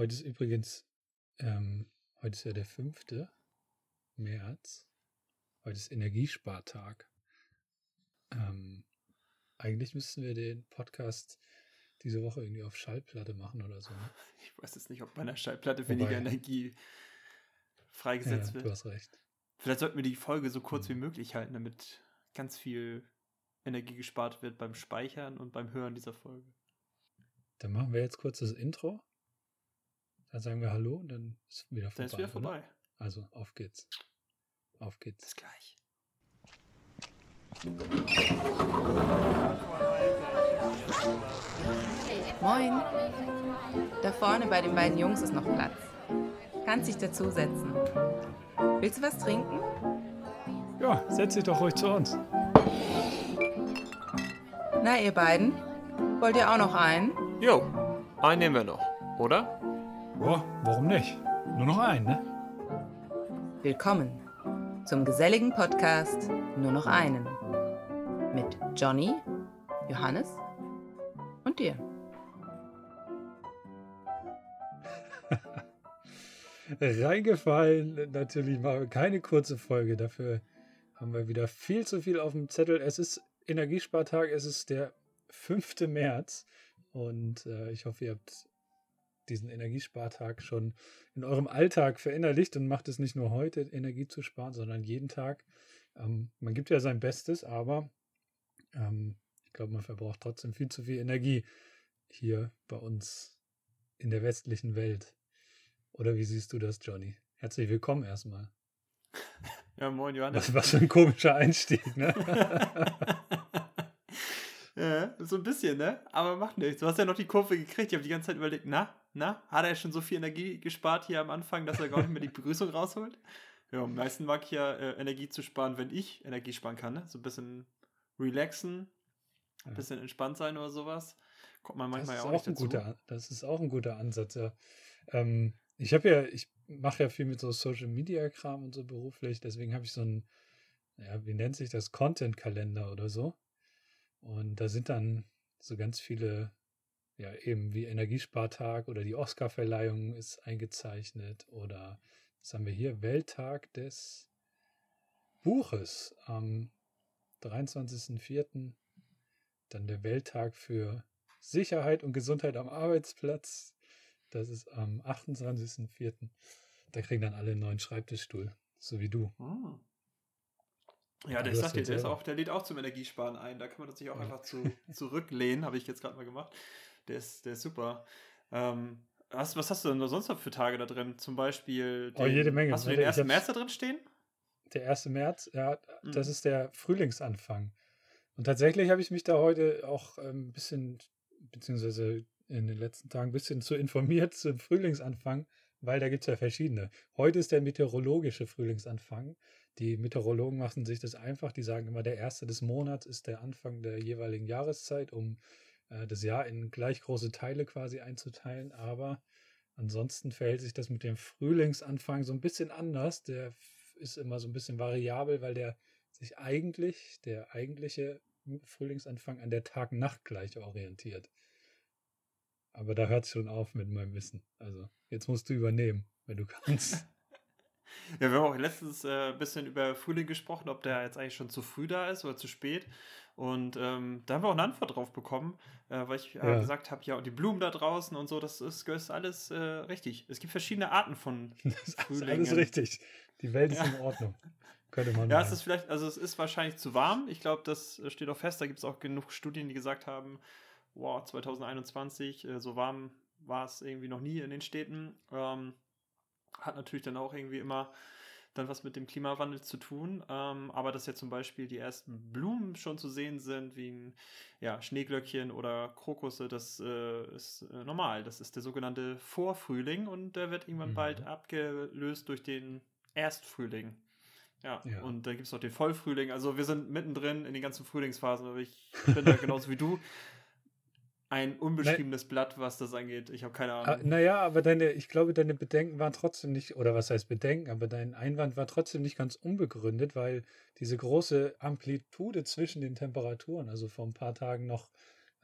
Heute ist übrigens, ähm, heute ist ja der 5. März. Heute ist Energiespartag. Ähm, eigentlich müssten wir den Podcast diese Woche irgendwie auf Schallplatte machen oder so. Ne? Ich weiß jetzt nicht, ob bei einer Schallplatte Wobei, weniger Energie freigesetzt ja, wird. Du hast recht. Vielleicht sollten wir die Folge so kurz mhm. wie möglich halten, damit ganz viel Energie gespart wird beim Speichern und beim Hören dieser Folge. Dann machen wir jetzt kurz das Intro. Dann sagen wir Hallo und dann ist wieder vorbei. Dann ist wieder vorbei. Oder? Also auf geht's. Auf geht's. Bis gleich. Moin. Da vorne bei den beiden Jungs ist noch Platz. Kannst dich dazusetzen. Willst du was trinken? Ja, setz dich doch ruhig zu uns. Na, ihr beiden? Wollt ihr auch noch einen? Jo, einen nehmen wir noch, oder? Ja, warum nicht? Nur noch einen, ne? Willkommen zum geselligen Podcast Nur noch einen. Mit Johnny, Johannes und dir. Reingefallen, natürlich wir keine kurze Folge. Dafür haben wir wieder viel zu viel auf dem Zettel. Es ist Energiespartag, es ist der 5. März und äh, ich hoffe, ihr habt diesen Energiespartag schon in eurem Alltag verinnerlicht und macht es nicht nur heute, Energie zu sparen, sondern jeden Tag. Ähm, man gibt ja sein Bestes, aber ähm, ich glaube, man verbraucht trotzdem viel zu viel Energie hier bei uns in der westlichen Welt. Oder wie siehst du das, Johnny? Herzlich willkommen erstmal. Ja, moin, Johannes. Was, was für ein komischer Einstieg, ne? ja, so ein bisschen, ne? Aber macht nichts. Du hast ja noch die Kurve gekriegt. Ich habe die ganze Zeit überlegt, na, na, hat er schon so viel Energie gespart hier am Anfang, dass er gar nicht mehr die Begrüßung rausholt? Ja, am meisten mag ich ja äh, Energie zu sparen, wenn ich Energie sparen kann, ne? So ein bisschen relaxen, ein bisschen entspannt sein oder sowas. Kommt man manchmal ja auch, auch nicht dazu. Guter, das ist auch ein guter Ansatz, ja. Ähm, ich habe ja, ich mache ja viel mit so Social Media Kram und so beruflich, deswegen habe ich so ein, ja, wie nennt sich das, Content-Kalender oder so. Und da sind dann so ganz viele, ja, eben wie Energiespartag oder die Oscar-Verleihung ist eingezeichnet oder was haben wir hier? Welttag des Buches am 23.04. Dann der Welttag für Sicherheit und Gesundheit am Arbeitsplatz. Das ist am 28.04. Da kriegen dann alle einen neuen Schreibtischstuhl, so wie du. Oh. Ja, der, sagt dir, der, ist auch, der lädt auch zum Energiesparen ein. Da kann man sich auch ja. einfach zu, zurücklehnen, habe ich jetzt gerade mal gemacht. Der ist, der ist super. Ähm, was, was hast du denn sonst noch für Tage da drin? Zum Beispiel. Den, oh, jede Menge. Hast du den 1. März da drin stehen? Der 1. März, ja, mhm. das ist der Frühlingsanfang. Und tatsächlich habe ich mich da heute auch ein ähm, bisschen, beziehungsweise in den letzten Tagen ein bisschen zu informiert zum Frühlingsanfang, weil da gibt es ja verschiedene. Heute ist der meteorologische Frühlingsanfang. Die Meteorologen machen sich das einfach. Die sagen immer, der erste des Monats ist der Anfang der jeweiligen Jahreszeit, um äh, das Jahr in gleich große Teile quasi einzuteilen. Aber ansonsten verhält sich das mit dem Frühlingsanfang so ein bisschen anders. Der ist immer so ein bisschen variabel, weil der sich eigentlich, der eigentliche Frühlingsanfang an der Tag-Nacht-Gleiche orientiert. Aber da hört es schon auf mit meinem Wissen. Also, jetzt musst du übernehmen, wenn du kannst. Ja, wir haben auch letztens äh, ein bisschen über Frühling gesprochen, ob der jetzt eigentlich schon zu früh da ist oder zu spät. Und ähm, da haben wir auch eine Antwort drauf bekommen, äh, weil ich äh, ja. gesagt habe, ja, und die Blumen da draußen und so, das ist, ist alles äh, richtig. Es gibt verschiedene Arten von Das ist alles richtig. Die Welt ist ja. in Ordnung. Könnte man ja, machen. es ist vielleicht, also es ist wahrscheinlich zu warm. Ich glaube, das steht auch fest. Da gibt es auch genug Studien, die gesagt haben, wow, 2021, äh, so warm war es irgendwie noch nie in den Städten. Ähm, hat natürlich dann auch irgendwie immer dann was mit dem Klimawandel zu tun. Ähm, aber dass jetzt zum Beispiel die ersten Blumen schon zu sehen sind, wie ein ja, Schneeglöckchen oder Krokusse, das äh, ist äh, normal. Das ist der sogenannte Vorfrühling und der wird irgendwann mhm. bald abgelöst durch den Erstfrühling. Ja, ja. und dann gibt es noch den Vollfrühling. Also wir sind mittendrin in den ganzen Frühlingsphasen, aber ich bin da genauso wie du ein unbeschriebenes Na, Blatt, was das angeht. Ich habe keine ah, Ahnung. Naja, aber deine, ich glaube, deine Bedenken waren trotzdem nicht, oder was heißt Bedenken, aber dein Einwand war trotzdem nicht ganz unbegründet, weil diese große Amplitude zwischen den Temperaturen, also vor ein paar Tagen noch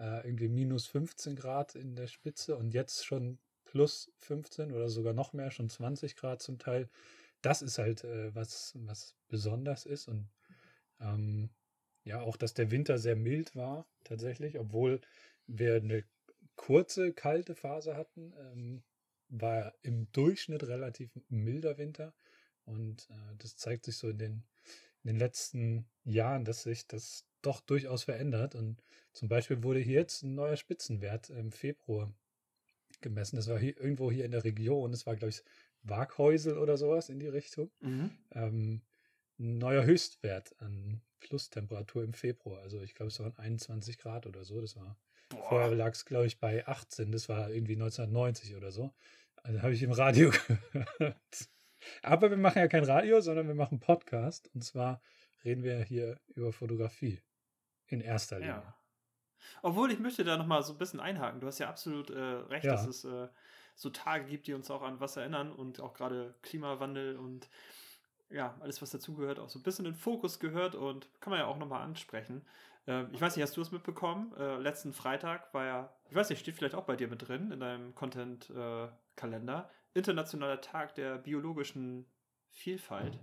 äh, irgendwie minus 15 Grad in der Spitze und jetzt schon plus 15 oder sogar noch mehr, schon 20 Grad zum Teil. Das ist halt äh, was, was besonders ist und ähm, ja, auch, dass der Winter sehr mild war, tatsächlich, obwohl wir eine kurze, kalte Phase hatten, ähm, war im Durchschnitt relativ milder Winter. Und äh, das zeigt sich so in den, in den letzten Jahren, dass sich das doch durchaus verändert. Und zum Beispiel wurde hier jetzt ein neuer Spitzenwert im Februar gemessen. Das war hier irgendwo hier in der Region. Das war, glaube ich, Waghäusel oder sowas in die Richtung. Mhm. Ähm, ein neuer Höchstwert an Flusstemperatur im Februar. Also ich glaube, es waren 21 Grad oder so. Das war Boah. vorher lag es, glaube ich, bei 18. Das war irgendwie 1990 oder so. Also habe ich im Radio gehört. Aber wir machen ja kein Radio, sondern wir machen Podcast. Und zwar reden wir hier über Fotografie. In erster Linie. Ja. Obwohl, ich möchte da nochmal so ein bisschen einhaken. Du hast ja absolut äh, recht, ja. dass es äh, so Tage gibt, die uns auch an was erinnern und auch gerade Klimawandel und ja, alles, was dazugehört, auch so ein bisschen in den Fokus gehört und kann man ja auch nochmal ansprechen. Äh, ich weiß nicht, hast du es mitbekommen? Äh, letzten Freitag war ja, ich weiß nicht, steht vielleicht auch bei dir mit drin in deinem Content-Kalender, äh, Internationaler Tag der biologischen Vielfalt.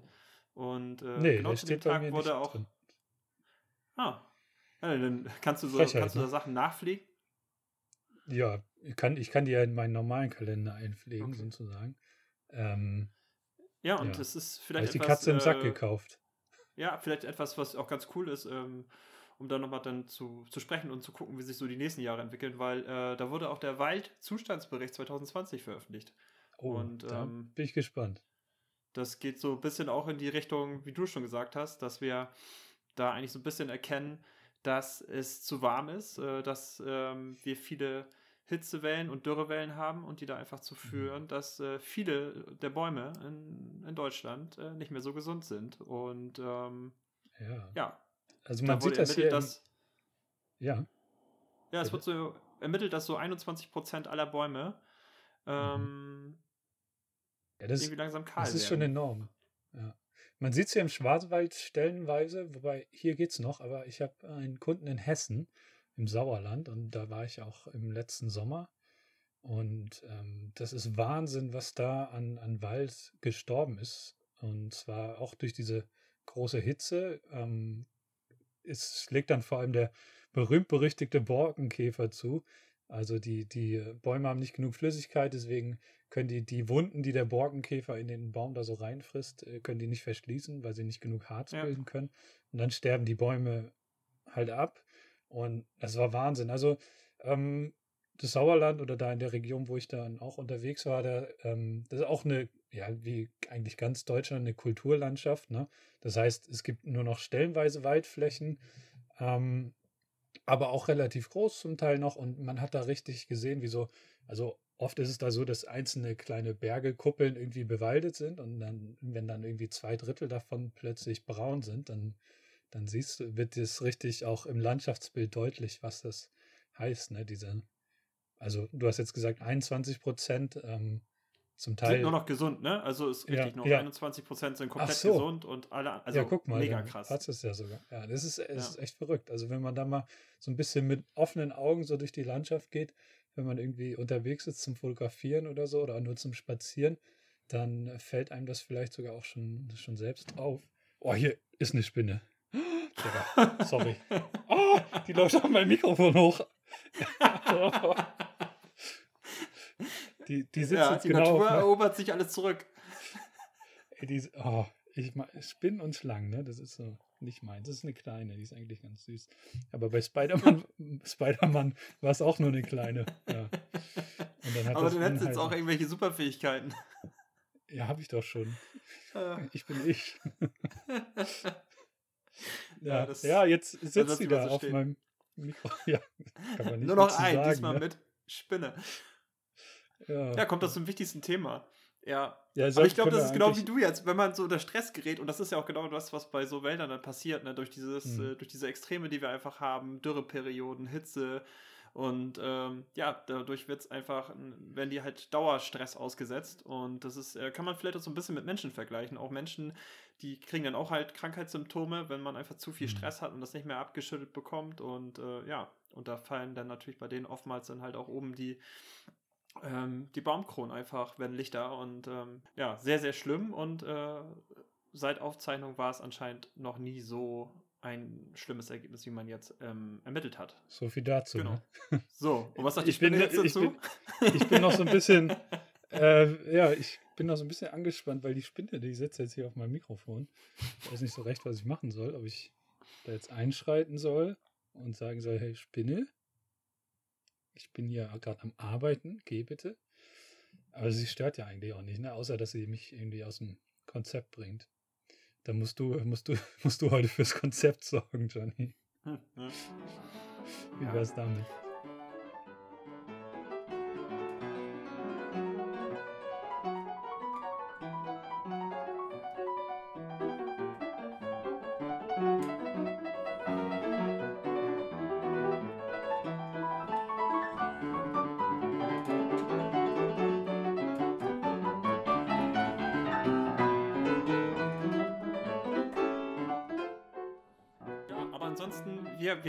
Und äh, nee, genau zu dem Tag wurde auch. Drin. Ah. Ja, dann kannst du so Frechheit, kannst du da ne? Sachen nachpflegen? Ja, ich kann, ich kann die ja in meinen normalen Kalender einpflegen, okay. sozusagen. Ähm, ja, und ja. das ist vielleicht. Habe ich die Katze im Sack äh, gekauft. Ja, vielleicht etwas, was auch ganz cool ist, ähm, um da nochmal dann zu, zu sprechen und zu gucken, wie sich so die nächsten Jahre entwickeln, weil äh, da wurde auch der Waldzustandsbericht 2020 veröffentlicht. Oh, und ähm, bin ich gespannt. Das geht so ein bisschen auch in die Richtung, wie du schon gesagt hast, dass wir da eigentlich so ein bisschen erkennen, dass es zu warm ist, äh, dass ähm, wir viele Hitzewellen und Dürrewellen haben und die da einfach zu mhm. führen, dass äh, viele der Bäume in, in Deutschland äh, nicht mehr so gesund sind. Und ähm, ja. ja. Also man da sieht das hier. Dass, ja. Ja, es wird so ermittelt, dass so 21 Prozent aller Bäume ähm, mhm. ja, das, irgendwie langsam kahl Das ist werden. schon enorm. Ja. Man sieht es ja im Schwarzwald stellenweise, wobei hier geht es noch, aber ich habe einen Kunden in Hessen, im Sauerland und da war ich auch im letzten Sommer. Und ähm, das ist Wahnsinn, was da an, an Wald gestorben ist. Und zwar auch durch diese große Hitze. Ähm, es schlägt dann vor allem der berühmt-berüchtigte Borkenkäfer zu. Also die, die Bäume haben nicht genug Flüssigkeit, deswegen können die, die Wunden, die der Borkenkäfer in den Baum da so reinfrisst, äh, können die nicht verschließen, weil sie nicht genug Harz ja. bilden können. Und dann sterben die Bäume halt ab. Und das war Wahnsinn. Also ähm, das Sauerland oder da in der Region, wo ich dann auch unterwegs war, da, ähm, das ist auch eine, ja, wie eigentlich ganz Deutschland, eine Kulturlandschaft. Ne? Das heißt, es gibt nur noch stellenweise Waldflächen, ähm, aber auch relativ groß zum Teil noch. Und man hat da richtig gesehen, wie so, also oft ist es da so, dass einzelne kleine Bergekuppeln irgendwie bewaldet sind und dann, wenn dann irgendwie zwei Drittel davon plötzlich braun sind, dann dann siehst du, wird es richtig auch im Landschaftsbild deutlich, was das heißt, ne? Diese, also du hast jetzt gesagt 21 Prozent, ähm, zum Teil. Sind nur noch gesund, ne? Also ist richtig, ja, noch ja. 21 Prozent sind komplett so. gesund und alle, also ja, guck mal, mega krass. Hat es ja sogar. Ja, das ist, ja. ist echt verrückt. Also wenn man da mal so ein bisschen mit offenen Augen so durch die Landschaft geht, wenn man irgendwie unterwegs ist zum Fotografieren oder so oder nur zum Spazieren, dann fällt einem das vielleicht sogar auch schon, schon selbst auf. Oh, hier ist eine Spinne. Sorry. Oh, die läuft auf mein Mikrofon hoch. die, die sitzt ja, die genau Natur erobert sich alles zurück. Ey, die, oh, ich, Spinnen und Schlangen, ne? Das ist so nicht meins. Das ist eine kleine, die ist eigentlich ganz süß. Aber bei Spider-Man Spider war es auch nur eine kleine. Ja. Aber du hättest jetzt auch irgendwelche Superfähigkeiten. Ja, habe ich doch schon. Ich bin ich. Ja, das, ja jetzt sitzt sie da so auf stehen. meinem Mikro. Ja, kann man nicht Nur noch ein, sagen, diesmal ne? mit Spinne. Ja. ja, kommt das zum wichtigsten Thema. Ja, ja aber ich glaube, das ist genau wie du jetzt, wenn man so unter Stress gerät, und das ist ja auch genau das, was bei so Wäldern dann passiert, ne? durch, dieses, hm. äh, durch diese Extreme, die wir einfach haben, Dürreperioden, Hitze, und ähm, ja, dadurch wird's einfach, werden die halt Dauerstress ausgesetzt. Und das ist, äh, kann man vielleicht auch so ein bisschen mit Menschen vergleichen. Auch Menschen, die kriegen dann auch halt Krankheitssymptome, wenn man einfach zu viel mhm. Stress hat und das nicht mehr abgeschüttet bekommt. Und äh, ja, und da fallen dann natürlich bei denen oftmals dann halt auch oben die ähm, die Baumkronen einfach werden lichter und ähm, ja, sehr, sehr schlimm. Und äh, seit Aufzeichnung war es anscheinend noch nie so ein schlimmes Ergebnis, wie man jetzt ähm, ermittelt hat. So viel dazu. Genau. Ne? So, und was sagt die Spinne bin, jetzt dazu? Ich bin, ich bin noch so ein bisschen, äh, ja, ich bin noch so ein bisschen angespannt, weil die Spinne, die sitzt jetzt hier auf meinem Mikrofon. Ich weiß nicht so recht, was ich machen soll, ob ich da jetzt einschreiten soll und sagen soll, hey Spinne, ich bin hier gerade am Arbeiten, geh bitte. Aber sie stört ja eigentlich auch nicht, ne? außer dass sie mich irgendwie aus dem Konzept bringt. Da musst du, musst du, musst du heute fürs Konzept sorgen, Johnny. Hm, ja. Wie wär's damit?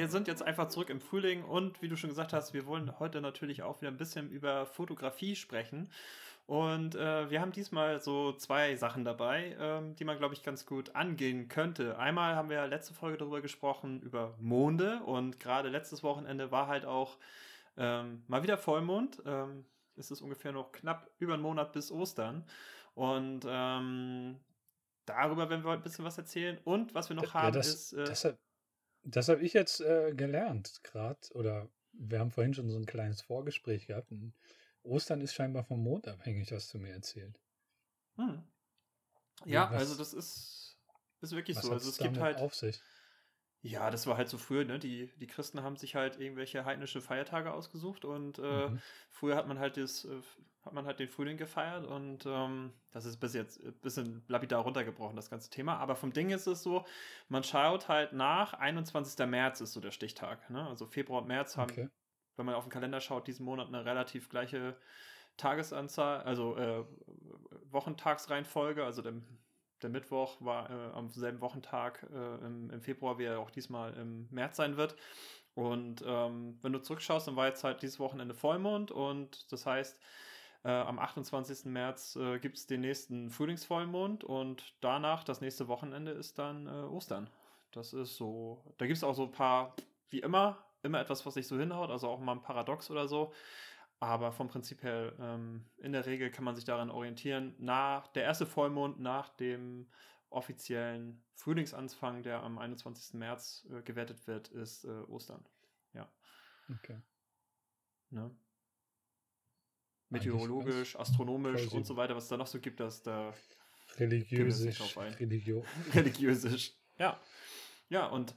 Wir, sind jetzt einfach zurück im Frühling und wie du schon gesagt hast, wir wollen heute natürlich auch wieder ein bisschen über Fotografie sprechen. Und äh, wir haben diesmal so zwei Sachen dabei, ähm, die man, glaube ich, ganz gut angehen könnte. Einmal haben wir letzte Folge darüber gesprochen, über Monde. Und gerade letztes Wochenende war halt auch ähm, mal wieder Vollmond. Ähm, es ist ungefähr noch knapp über einen Monat bis Ostern. Und ähm, darüber werden wir heute ein bisschen was erzählen. Und was wir noch ja, haben das, ist. Äh, das, das habe ich jetzt äh, gelernt, gerade. Oder wir haben vorhin schon so ein kleines Vorgespräch gehabt. Ostern ist scheinbar vom Mond abhängig, hast du mir erzählt. Hm. Ja, was, also das ist, ist wirklich so. Also es gibt halt. Auf sich? Ja, das war halt so früher, ne? Die, die Christen haben sich halt irgendwelche heidnische Feiertage ausgesucht und äh, mhm. früher hat man halt das, äh, hat man halt den Frühling gefeiert und ähm, das ist bis jetzt ein bisschen lapidar runtergebrochen, das ganze Thema. Aber vom Ding ist es so, man schaut halt nach, 21. März ist so der Stichtag. Ne? Also Februar und März haben, okay. wenn man auf den Kalender schaut, diesen Monat eine relativ gleiche Tagesanzahl, also äh, Wochentagsreihenfolge, also der der Mittwoch war äh, am selben Wochentag äh, im, im, Februar, wie er auch diesmal im März sein wird. Und ähm, wenn du zurückschaust, dann war jetzt halt dieses Wochenende Vollmond und das heißt, äh, am 28. März äh, gibt es den nächsten Frühlingsvollmond und danach, das nächste Wochenende, ist dann äh, Ostern. Das ist so, da gibt es auch so ein paar, wie immer, immer etwas, was sich so hinhaut, also auch mal ein Paradox oder so. Aber vom Prinzip her, ähm, in der Regel kann man sich daran orientieren. Nach der erste Vollmond nach dem offiziellen Frühlingsanfang, der am 21. März äh, gewertet wird, ist äh, Ostern. Ja. Okay. Ne? Meteorologisch, astronomisch und so weiter, was es da noch so gibt, dass da religiösisch, Religio religiösisch. Ja. Ja, und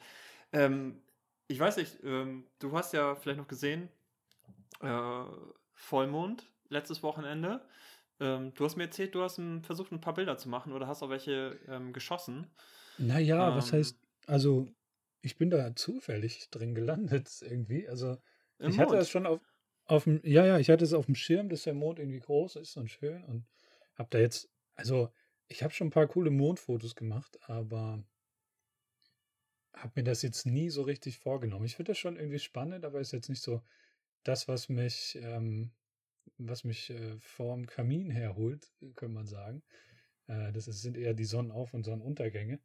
ähm, ich weiß nicht, ähm, du hast ja vielleicht noch gesehen, äh, Vollmond letztes Wochenende. Ähm, du hast mir erzählt, du hast ein, versucht, ein paar Bilder zu machen oder hast auch welche ähm, geschossen. Naja, ähm, was heißt, also ich bin da zufällig drin gelandet irgendwie. Also ich hatte das schon auf, auf dem, ja, ja, ich hatte es auf dem Schirm, dass der Mond irgendwie groß ist und schön und hab da jetzt, also ich habe schon ein paar coole Mondfotos gemacht, aber habe mir das jetzt nie so richtig vorgenommen. Ich finde das schon irgendwie spannend, aber ist jetzt nicht so das, was mich, ähm, was mich äh, vorm Kamin herholt, könnte man sagen. Äh, das ist, sind eher die Sonnenauf- und Sonnenuntergänge.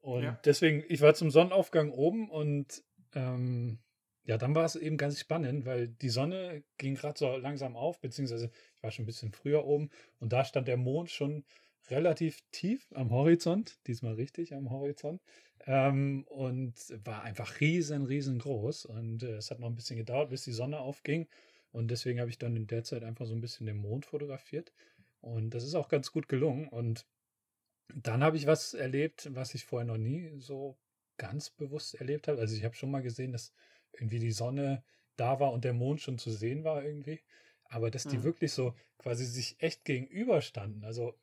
Und ja. deswegen, ich war zum Sonnenaufgang oben und ähm, ja, dann war es eben ganz spannend, weil die Sonne ging gerade so langsam auf, beziehungsweise ich war schon ein bisschen früher oben und da stand der Mond schon relativ tief am Horizont, diesmal richtig am Horizont, ähm, und war einfach riesen, riesengroß. Und äh, es hat noch ein bisschen gedauert, bis die Sonne aufging. Und deswegen habe ich dann in der Zeit einfach so ein bisschen den Mond fotografiert. Und das ist auch ganz gut gelungen. Und dann habe ich was erlebt, was ich vorher noch nie so ganz bewusst erlebt habe. Also ich habe schon mal gesehen, dass irgendwie die Sonne da war und der Mond schon zu sehen war irgendwie. Aber dass die mhm. wirklich so quasi sich echt gegenüberstanden. Also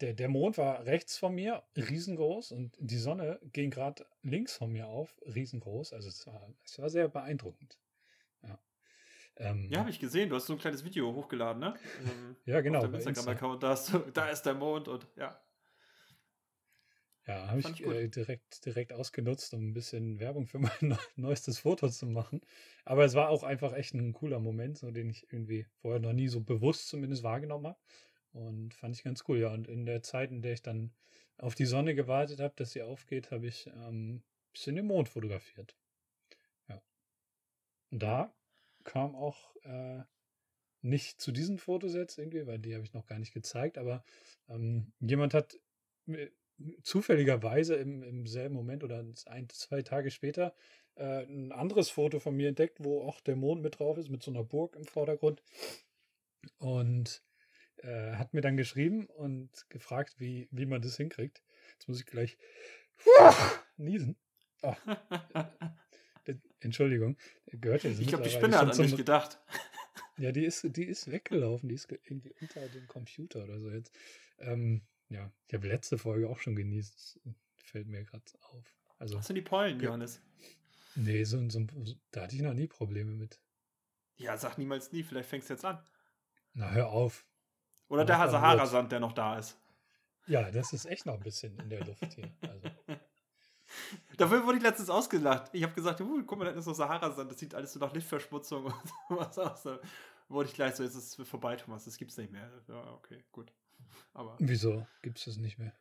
der, der Mond war rechts von mir, riesengroß, und die Sonne ging gerade links von mir auf, riesengroß. Also es war, es war sehr beeindruckend. Ja, ähm, ja habe ich gesehen. Du hast so ein kleines Video hochgeladen, ne? Ähm, ja, genau. Auf Instagram-Account, da, da ist der Mond und ja. Ja, habe ich, ich äh, direkt, direkt ausgenutzt, um ein bisschen Werbung für mein neuestes Foto zu machen. Aber es war auch einfach echt ein cooler Moment, so den ich irgendwie vorher noch nie so bewusst zumindest wahrgenommen habe. Und fand ich ganz cool, ja. Und in der Zeit, in der ich dann auf die Sonne gewartet habe, dass sie aufgeht, habe ich ähm, ein bisschen den Mond fotografiert. Ja. Und da kam auch äh, nicht zu diesen Fotos jetzt irgendwie, weil die habe ich noch gar nicht gezeigt, aber ähm, jemand hat zufälligerweise im, im selben Moment oder ein, zwei Tage später äh, ein anderes Foto von mir entdeckt, wo auch der Mond mit drauf ist, mit so einer Burg im Vordergrund. Und äh, hat mir dann geschrieben und gefragt, wie, wie man das hinkriegt. Jetzt muss ich gleich niesen. Oh. Entschuldigung, gehört jetzt Ich glaube, die Spinne hat an mich gedacht. Ja, die ist, die ist weggelaufen, die ist irgendwie unter dem Computer oder so jetzt. Ähm, ja, ich habe letzte Folge auch schon genießt. Das fällt mir gerade auf. Also, Was sind die Pollen, Johannes? Nee, so, so, da hatte ich noch nie Probleme mit. Ja, sag niemals nie, vielleicht fängst du jetzt an. Na, hör auf. Oder der Sahara-Sand, der noch da ist. Ja, das ist echt noch ein bisschen in der Luft hier. Also. Dafür wurde ich letztens ausgelacht. Ich habe gesagt, uh, guck mal, da ist noch Sahara-Sand, das sieht alles so nach Lichtverschmutzung und sowas aus. Da wurde ich gleich so, jetzt ist es vorbei, Thomas, das gibt's nicht mehr. Ja, okay, gut. Aber Wieso gibt es das nicht mehr?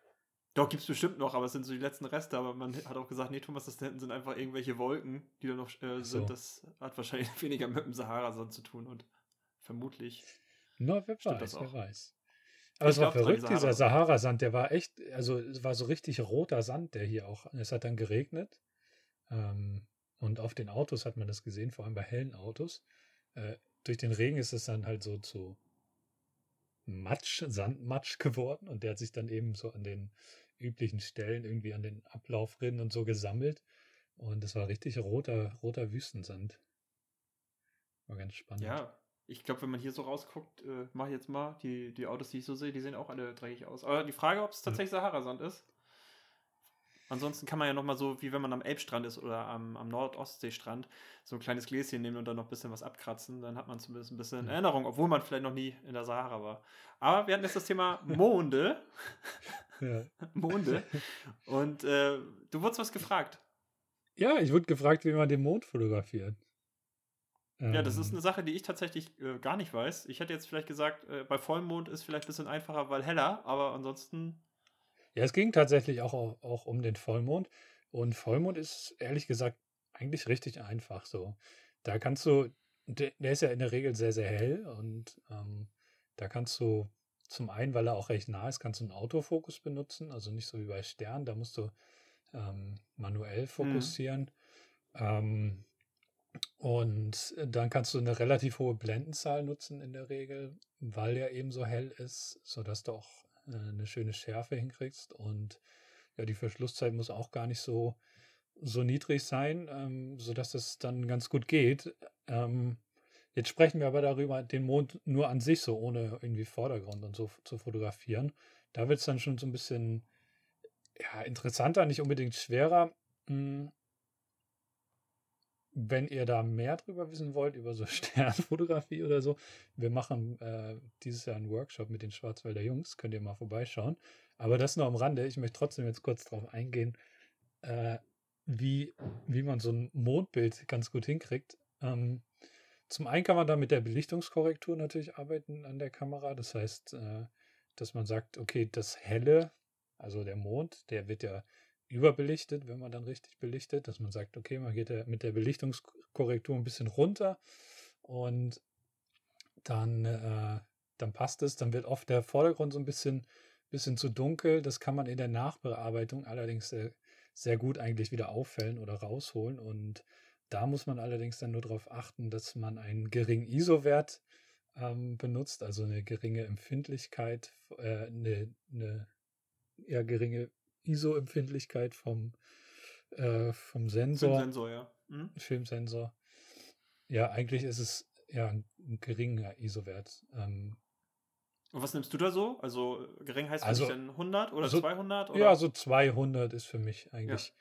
Doch, gibt es bestimmt noch, aber es sind so die letzten Reste. Aber man hat auch gesagt, nee, Thomas, das da hinten sind einfach irgendwelche Wolken, die da noch äh, sind. So. Das hat wahrscheinlich weniger mit dem Sahara-Sand zu tun und vermutlich. Na, wer weiß, wer weiß. Aber ich es war glaub, verrückt, Sahara dieser Sahara-Sand, der war echt, also es war so richtig roter Sand, der hier auch, es hat dann geregnet. Ähm, und auf den Autos hat man das gesehen, vor allem bei hellen Autos. Äh, durch den Regen ist es dann halt so zu Matsch, Sandmatsch geworden und der hat sich dann eben so an den üblichen Stellen irgendwie an den Ablaufrinnen und so gesammelt. Und es war richtig roter, roter Wüstensand. War ganz spannend. Ja, ich glaube, wenn man hier so rausguckt, äh, mach ich jetzt mal, die, die Autos, die ich so sehe, die sehen auch alle dreckig aus. Aber die Frage, ob es tatsächlich. Sahara-Sand ist, Ansonsten kann man ja nochmal so, wie wenn man am Elbstrand ist oder am, am Nordostseestrand, so ein kleines Gläschen nehmen und dann noch ein bisschen was abkratzen. Dann hat man zumindest ein bisschen Erinnerung, obwohl man vielleicht noch nie in der Sahara war. Aber wir hatten jetzt das Thema Monde. ja. Monde. Und äh, du wurdest was gefragt. Ja, ich wurde gefragt, wie man den Mond fotografiert. Ja, das ist ähm. eine Sache, die ich tatsächlich äh, gar nicht weiß. Ich hätte jetzt vielleicht gesagt, äh, bei Vollmond ist vielleicht ein bisschen einfacher, weil heller, aber ansonsten ja, es ging tatsächlich auch, auch um den Vollmond. Und Vollmond ist ehrlich gesagt eigentlich richtig einfach so. Da kannst du, der, der ist ja in der Regel sehr, sehr hell und ähm, da kannst du zum einen, weil er auch recht nah ist, kannst du einen Autofokus benutzen, also nicht so wie bei Stern, da musst du ähm, manuell mhm. fokussieren. Mhm. Ähm, und dann kannst du eine relativ hohe Blendenzahl nutzen in der Regel, weil er eben so hell ist, sodass du auch äh, eine schöne Schärfe hinkriegst. Und ja, die Verschlusszeit muss auch gar nicht so, so niedrig sein, ähm, sodass es dann ganz gut geht. Ähm, jetzt sprechen wir aber darüber, den Mond nur an sich so, ohne irgendwie Vordergrund und so zu fotografieren. Da wird es dann schon so ein bisschen ja, interessanter, nicht unbedingt schwerer. Hm, wenn ihr da mehr drüber wissen wollt, über so Sternfotografie oder so, wir machen äh, dieses Jahr einen Workshop mit den Schwarzwälder Jungs, könnt ihr mal vorbeischauen. Aber das nur am Rande. Ich möchte trotzdem jetzt kurz darauf eingehen, äh, wie, wie man so ein Mondbild ganz gut hinkriegt. Ähm, zum einen kann man da mit der Belichtungskorrektur natürlich arbeiten an der Kamera. Das heißt, äh, dass man sagt, okay, das Helle, also der Mond, der wird ja überbelichtet, wenn man dann richtig belichtet, dass man sagt, okay, man geht mit der Belichtungskorrektur ein bisschen runter und dann, äh, dann passt es. Dann wird oft der Vordergrund so ein bisschen, bisschen zu dunkel. Das kann man in der Nachbearbeitung allerdings sehr, sehr gut eigentlich wieder auffällen oder rausholen. Und da muss man allerdings dann nur darauf achten, dass man einen geringen ISO-Wert ähm, benutzt, also eine geringe Empfindlichkeit, äh, eine, eine eher geringe ISO-Empfindlichkeit vom, äh, vom Sensor. Filmsensor, ja. Mhm. Filmsensor. Ja, eigentlich ist es ja ein, geringer ISO-Wert. Ähm, und was nimmst du da so? Also gering heißt also, denn 100 oder so, 200? Oder? Ja, so 200 ist für mich eigentlich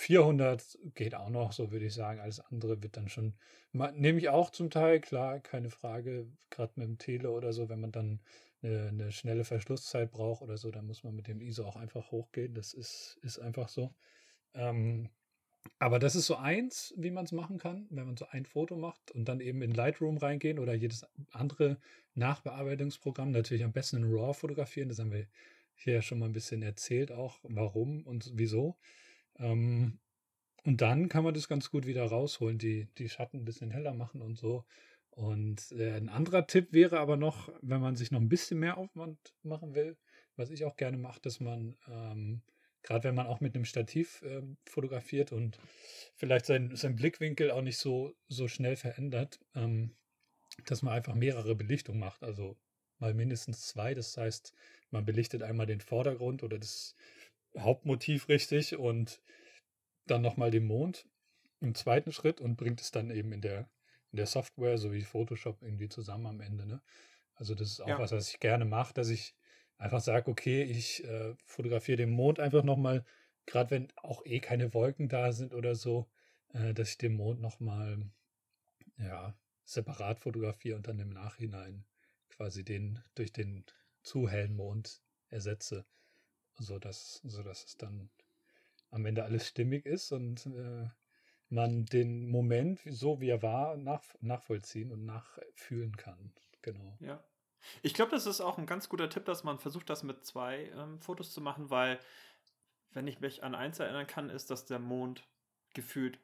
400 geht auch noch, so würde ich sagen. Alles andere wird dann schon, nehme ich auch zum Teil, klar, keine Frage, gerade mit dem Tele oder so, wenn man dann eine, eine, schnelle Verschlusszeit braucht oder so, dann muss man mit dem ISO auch einfach hochgehen. Das ist, ist einfach so. Ähm, aber das ist so eins, wie man es machen kann, wenn man so ein Foto macht und dann eben in Lightroom reingehen oder jedes andere Nachbearbeitungsprogramm. Natürlich am besten in RAW fotografieren. Das haben wir hier ja schon mal ein bisschen erzählt, auch warum und wieso. Ähm, und dann kann man das ganz gut wieder rausholen, die, die Schatten ein bisschen heller machen und so. Und äh, ein anderer Tipp wäre aber noch, wenn man sich noch ein bisschen mehr Aufwand machen will, was ich auch gerne mache, dass man, ähm, gerade wenn man auch mit einem Stativ äh, fotografiert und vielleicht sein, sein Blickwinkel auch nicht so, so schnell verändert, ähm, dass man einfach mehrere Belichtungen macht. Also mal mindestens zwei. Das heißt, man belichtet einmal den Vordergrund oder das Hauptmotiv richtig und dann nochmal den Mond im zweiten Schritt und bringt es dann eben in der, in der Software sowie Photoshop irgendwie zusammen am Ende. Ne? Also das ist auch ja. was, was ich gerne mache, dass ich einfach sage, okay, ich äh, fotografiere den Mond einfach nochmal, gerade wenn auch eh keine Wolken da sind oder so, äh, dass ich den Mond nochmal ja, separat fotografiere und dann im Nachhinein quasi den durch den zu hellen Mond ersetze, sodass, sodass es dann am Ende alles stimmig ist und äh, man den Moment, so wie er war, nach, nachvollziehen und nachfühlen kann. Genau. Ja. Ich glaube, das ist auch ein ganz guter Tipp, dass man versucht, das mit zwei ähm, Fotos zu machen, weil, wenn ich mich an eins erinnern kann, ist, dass der Mond gefühlt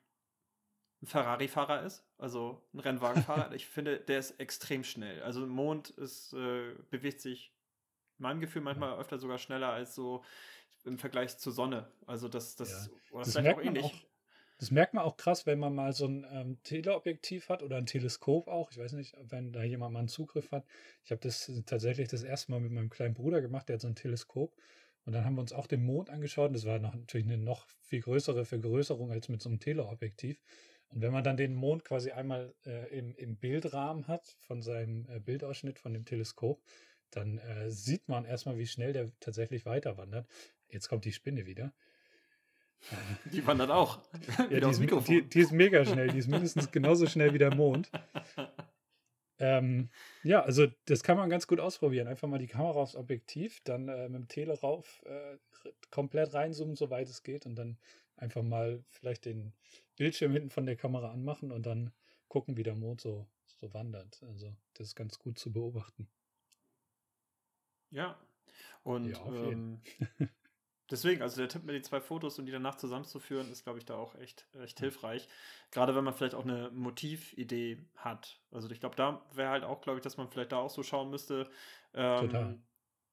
ein Ferrari-Fahrer ist, also ein Rennwagenfahrer. ich finde, der ist extrem schnell. Also Mond ist, äh, bewegt sich in meinem Gefühl manchmal öfter sogar schneller als so im Vergleich zur Sonne. Also das, das, ja. oder das vielleicht auch ähnlich. Auch, das merkt man auch krass, wenn man mal so ein ähm, Teleobjektiv hat oder ein Teleskop auch. Ich weiß nicht, wenn da jemand mal einen Zugriff hat. Ich habe das tatsächlich das erste Mal mit meinem kleinen Bruder gemacht, der hat so ein Teleskop. Und dann haben wir uns auch den Mond angeschaut. Das war noch, natürlich eine noch viel größere Vergrößerung als mit so einem Teleobjektiv. Und wenn man dann den Mond quasi einmal äh, im, im Bildrahmen hat von seinem äh, Bildausschnitt von dem Teleskop, dann äh, sieht man erstmal, wie schnell der tatsächlich weiter wandert. Jetzt kommt die Spinne wieder. Die wandert auch. ja, die, ist, die, die, ist, mega schnell. Die ist mindestens genauso schnell wie der Mond. Ähm, ja, also das kann man ganz gut ausprobieren. Einfach mal die Kamera aufs Objektiv, dann äh, mit dem Tele rauf, äh, komplett reinzoomen, soweit es geht, und dann einfach mal vielleicht den Bildschirm hinten von der Kamera anmachen und dann gucken, wie der Mond so, so wandert. Also das ist ganz gut zu beobachten. Ja. Und ja, ähm, deswegen, also der Tipp mit den zwei Fotos und die danach zusammenzuführen, ist, glaube ich, da auch echt, echt hilfreich. Gerade wenn man vielleicht auch eine Motividee hat. Also ich glaube, da wäre halt auch, glaube ich, dass man vielleicht da auch so schauen müsste, ähm,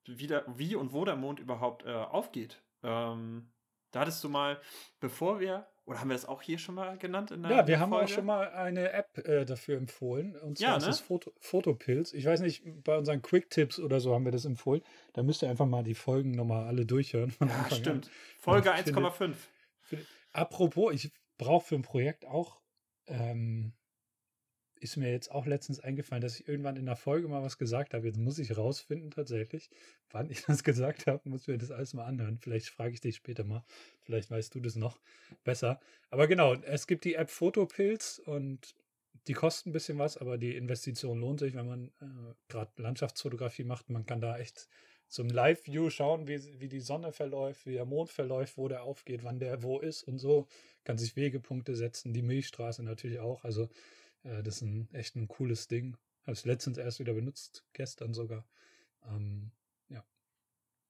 wie, der, wie und wo der Mond überhaupt äh, aufgeht. Ähm, da hattest du mal, bevor wir oder haben wir das auch hier schon mal genannt? In der ja, wir Folge? haben auch schon mal eine App äh, dafür empfohlen. Und zwar ja, ne? ist es Foto, Fotopilz. Ich weiß nicht, bei unseren Quick-Tipps oder so haben wir das empfohlen. Da müsst ihr einfach mal die Folgen nochmal alle durchhören. ja, stimmt. An. Folge 1,5. Apropos, ich brauche für ein Projekt auch ähm, ist mir jetzt auch letztens eingefallen, dass ich irgendwann in der Folge mal was gesagt habe. Jetzt muss ich rausfinden tatsächlich, wann ich das gesagt habe. Muss mir das alles mal anhören. Vielleicht frage ich dich später mal. Vielleicht weißt du das noch besser. Aber genau, es gibt die App Fotopilz und die kosten ein bisschen was, aber die Investition lohnt sich, wenn man äh, gerade Landschaftsfotografie macht. Man kann da echt zum Live-View schauen, wie, wie die Sonne verläuft, wie der Mond verläuft, wo der aufgeht, wann der wo ist und so. Kann sich Wegepunkte setzen, die Milchstraße natürlich auch. Also äh, das ist ein, echt ein cooles Ding. Habe es letztens erst wieder benutzt, gestern sogar. Ähm, ja,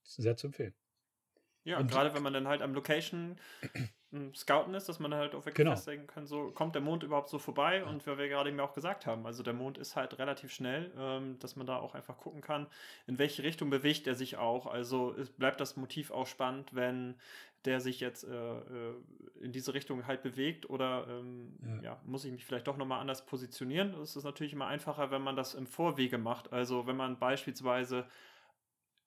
sehr zu empfehlen. Ja, und gerade wenn man dann halt am Location Scouten ist, dass man halt auch wirklich genau. festlegen kann, so kommt der Mond überhaupt so vorbei ja. und wie wir gerade eben auch gesagt haben, also der Mond ist halt relativ schnell, ähm, dass man da auch einfach gucken kann, in welche Richtung bewegt er sich auch. Also bleibt das Motiv auch spannend, wenn der sich jetzt äh, äh, in diese Richtung halt bewegt oder ähm, ja. ja. muss ich mich vielleicht doch nochmal anders positionieren. Das ist natürlich immer einfacher, wenn man das im Vorwege macht. Also wenn man beispielsweise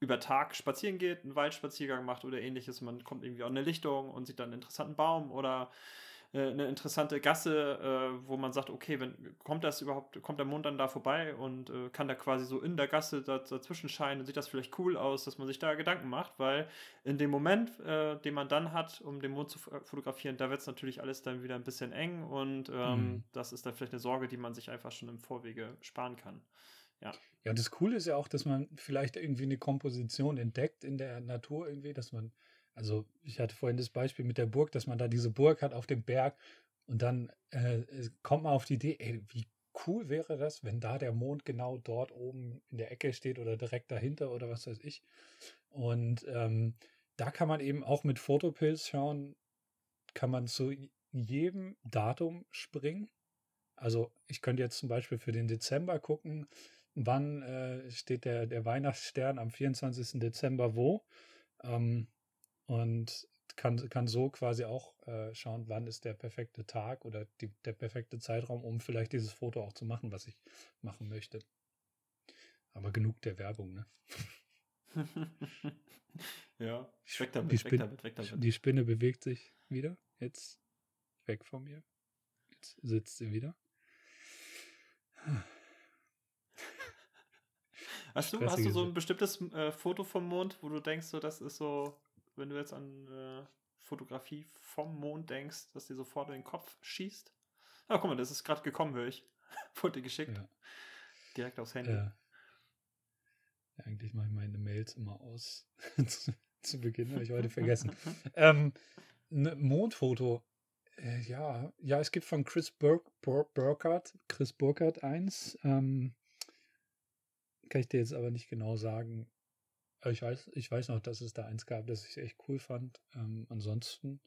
über Tag spazieren geht, einen Waldspaziergang macht oder ähnliches, man kommt irgendwie an eine Lichtung und sieht dann einen interessanten Baum oder äh, eine interessante Gasse, äh, wo man sagt, okay, wenn kommt das überhaupt, kommt der Mond dann da vorbei und äh, kann da quasi so in der Gasse da, dazwischen scheinen und sieht das vielleicht cool aus, dass man sich da Gedanken macht, weil in dem Moment, äh, den man dann hat, um den Mond zu fotografieren, da wird es natürlich alles dann wieder ein bisschen eng und ähm, mhm. das ist dann vielleicht eine Sorge, die man sich einfach schon im Vorwege sparen kann. Ja. Ja, das Coole ist ja auch, dass man vielleicht irgendwie eine Komposition entdeckt in der Natur irgendwie, dass man also ich hatte vorhin das Beispiel mit der Burg, dass man da diese Burg hat auf dem Berg und dann äh, kommt man auf die Idee, ey, wie cool wäre das, wenn da der Mond genau dort oben in der Ecke steht oder direkt dahinter oder was weiß ich. Und ähm, da kann man eben auch mit Fotopilz schauen, kann man zu jedem Datum springen. Also ich könnte jetzt zum Beispiel für den Dezember gucken, wann äh, steht der, der Weihnachtsstern am 24. Dezember wo. Ähm, und kann, kann so quasi auch äh, schauen, wann ist der perfekte Tag oder die, der perfekte Zeitraum, um vielleicht dieses Foto auch zu machen, was ich machen möchte. Aber genug der Werbung, ne? ja, weg damit, die, Spin weg damit, weg damit. Die Spinne bewegt sich wieder. Jetzt weg von mir. Jetzt sitzt sie wieder. Hast du, hast du so ein bestimmtes äh, Foto vom Mond, wo du denkst, so das ist so wenn du jetzt an äh, Fotografie vom Mond denkst, dass dir sofort in den Kopf schießt? Ah, guck mal, das ist gerade gekommen, höre ich. Wurde geschickt. Ja. Direkt aufs Handy. Ja. ja eigentlich mache ich meine Mails immer aus zu, zu, Beginn, habe ich heute vergessen. ähm, ne Mondfoto. Äh, ja, ja, es gibt von Chris Bur Bur Burkhardt, Chris Burkhardt eins. Ähm, kann ich dir jetzt aber nicht genau sagen, ich weiß, ich weiß noch, dass es da eins gab, das ich echt cool fand. Ähm, ansonsten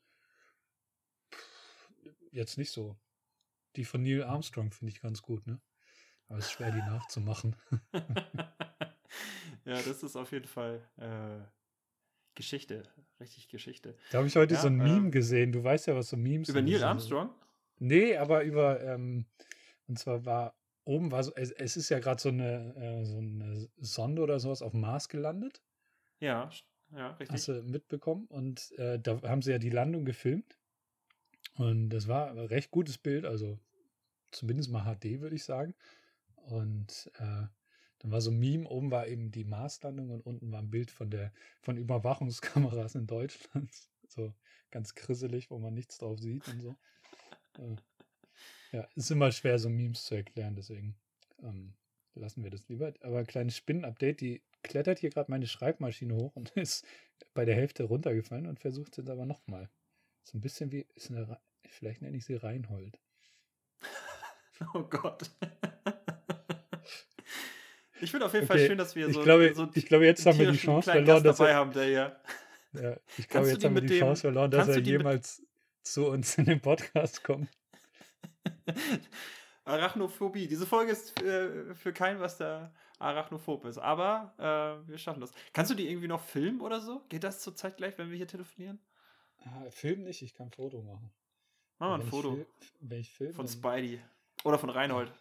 pff, jetzt nicht so. Die von Neil Armstrong finde ich ganz gut, ne? Aber es ist schwer, die nachzumachen. ja, das ist auf jeden Fall äh, Geschichte, richtig Geschichte. Da habe ich heute ja, so ein Meme äh, gesehen. Du weißt ja, was so Memes sind. Über Neil Armstrong? Nee, aber über, ähm, und zwar war oben war so, es, es ist ja gerade so eine, äh, so eine Sonde oder sowas auf dem Mars gelandet. Ja, ja, richtig. Hast du mitbekommen? Und äh, da haben sie ja die Landung gefilmt. Und das war ein recht gutes Bild, also zumindest mal HD, würde ich sagen. Und äh, dann war so ein Meme, oben war eben die Marslandung und unten war ein Bild von der von Überwachungskameras in Deutschland. So ganz krisselig, wo man nichts drauf sieht und so. Ja, ist immer schwer, so Memes zu erklären, deswegen ähm, lassen wir das lieber. Aber ein kleines Spinnen-Update, die klettert hier gerade meine Schreibmaschine hoch und ist bei der Hälfte runtergefallen und versucht es jetzt aber nochmal. So ein bisschen wie, ist eine, vielleicht nenne ich sie Reinhold. Oh Gott. Ich finde auf jeden okay. Fall schön, dass wir so. Ich glaube, so ich glaube jetzt haben wir die Chance verloren, dass er, haben, der hier. Ja, ich glaube, jetzt haben wir die dem, Chance verloren, dass er jemals zu uns in den Podcast kommt. Arachnophobie. Diese Folge ist äh, für keinen, was da arachnophob ist. Aber äh, wir schaffen das. Kannst du die irgendwie noch filmen oder so? Geht das zurzeit gleich, wenn wir hier telefonieren? Ah, Film nicht, ich kann ein Foto machen. Mach mal ein Foto. Ich film, von Spidey. Oder von Reinhold.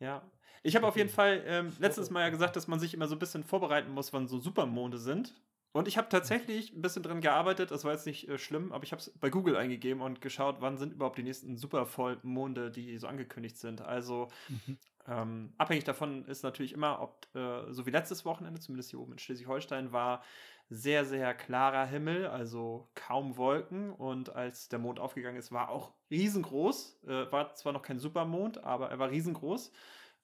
Ja. Ich habe auf jeden Fall ähm, letztes Mal ja gesagt, dass man sich immer so ein bisschen vorbereiten muss, wann so Supermonde sind. Und ich habe tatsächlich ein bisschen dran gearbeitet, das war jetzt nicht äh, schlimm, aber ich habe es bei Google eingegeben und geschaut, wann sind überhaupt die nächsten Supervollmonde, die so angekündigt sind. Also mhm. ähm, abhängig davon ist natürlich immer, ob, äh, so wie letztes Wochenende, zumindest hier oben in Schleswig-Holstein, war sehr, sehr klarer Himmel, also kaum Wolken. Und als der Mond aufgegangen ist, war auch riesengroß. Äh, war zwar noch kein Supermond, aber er war riesengroß.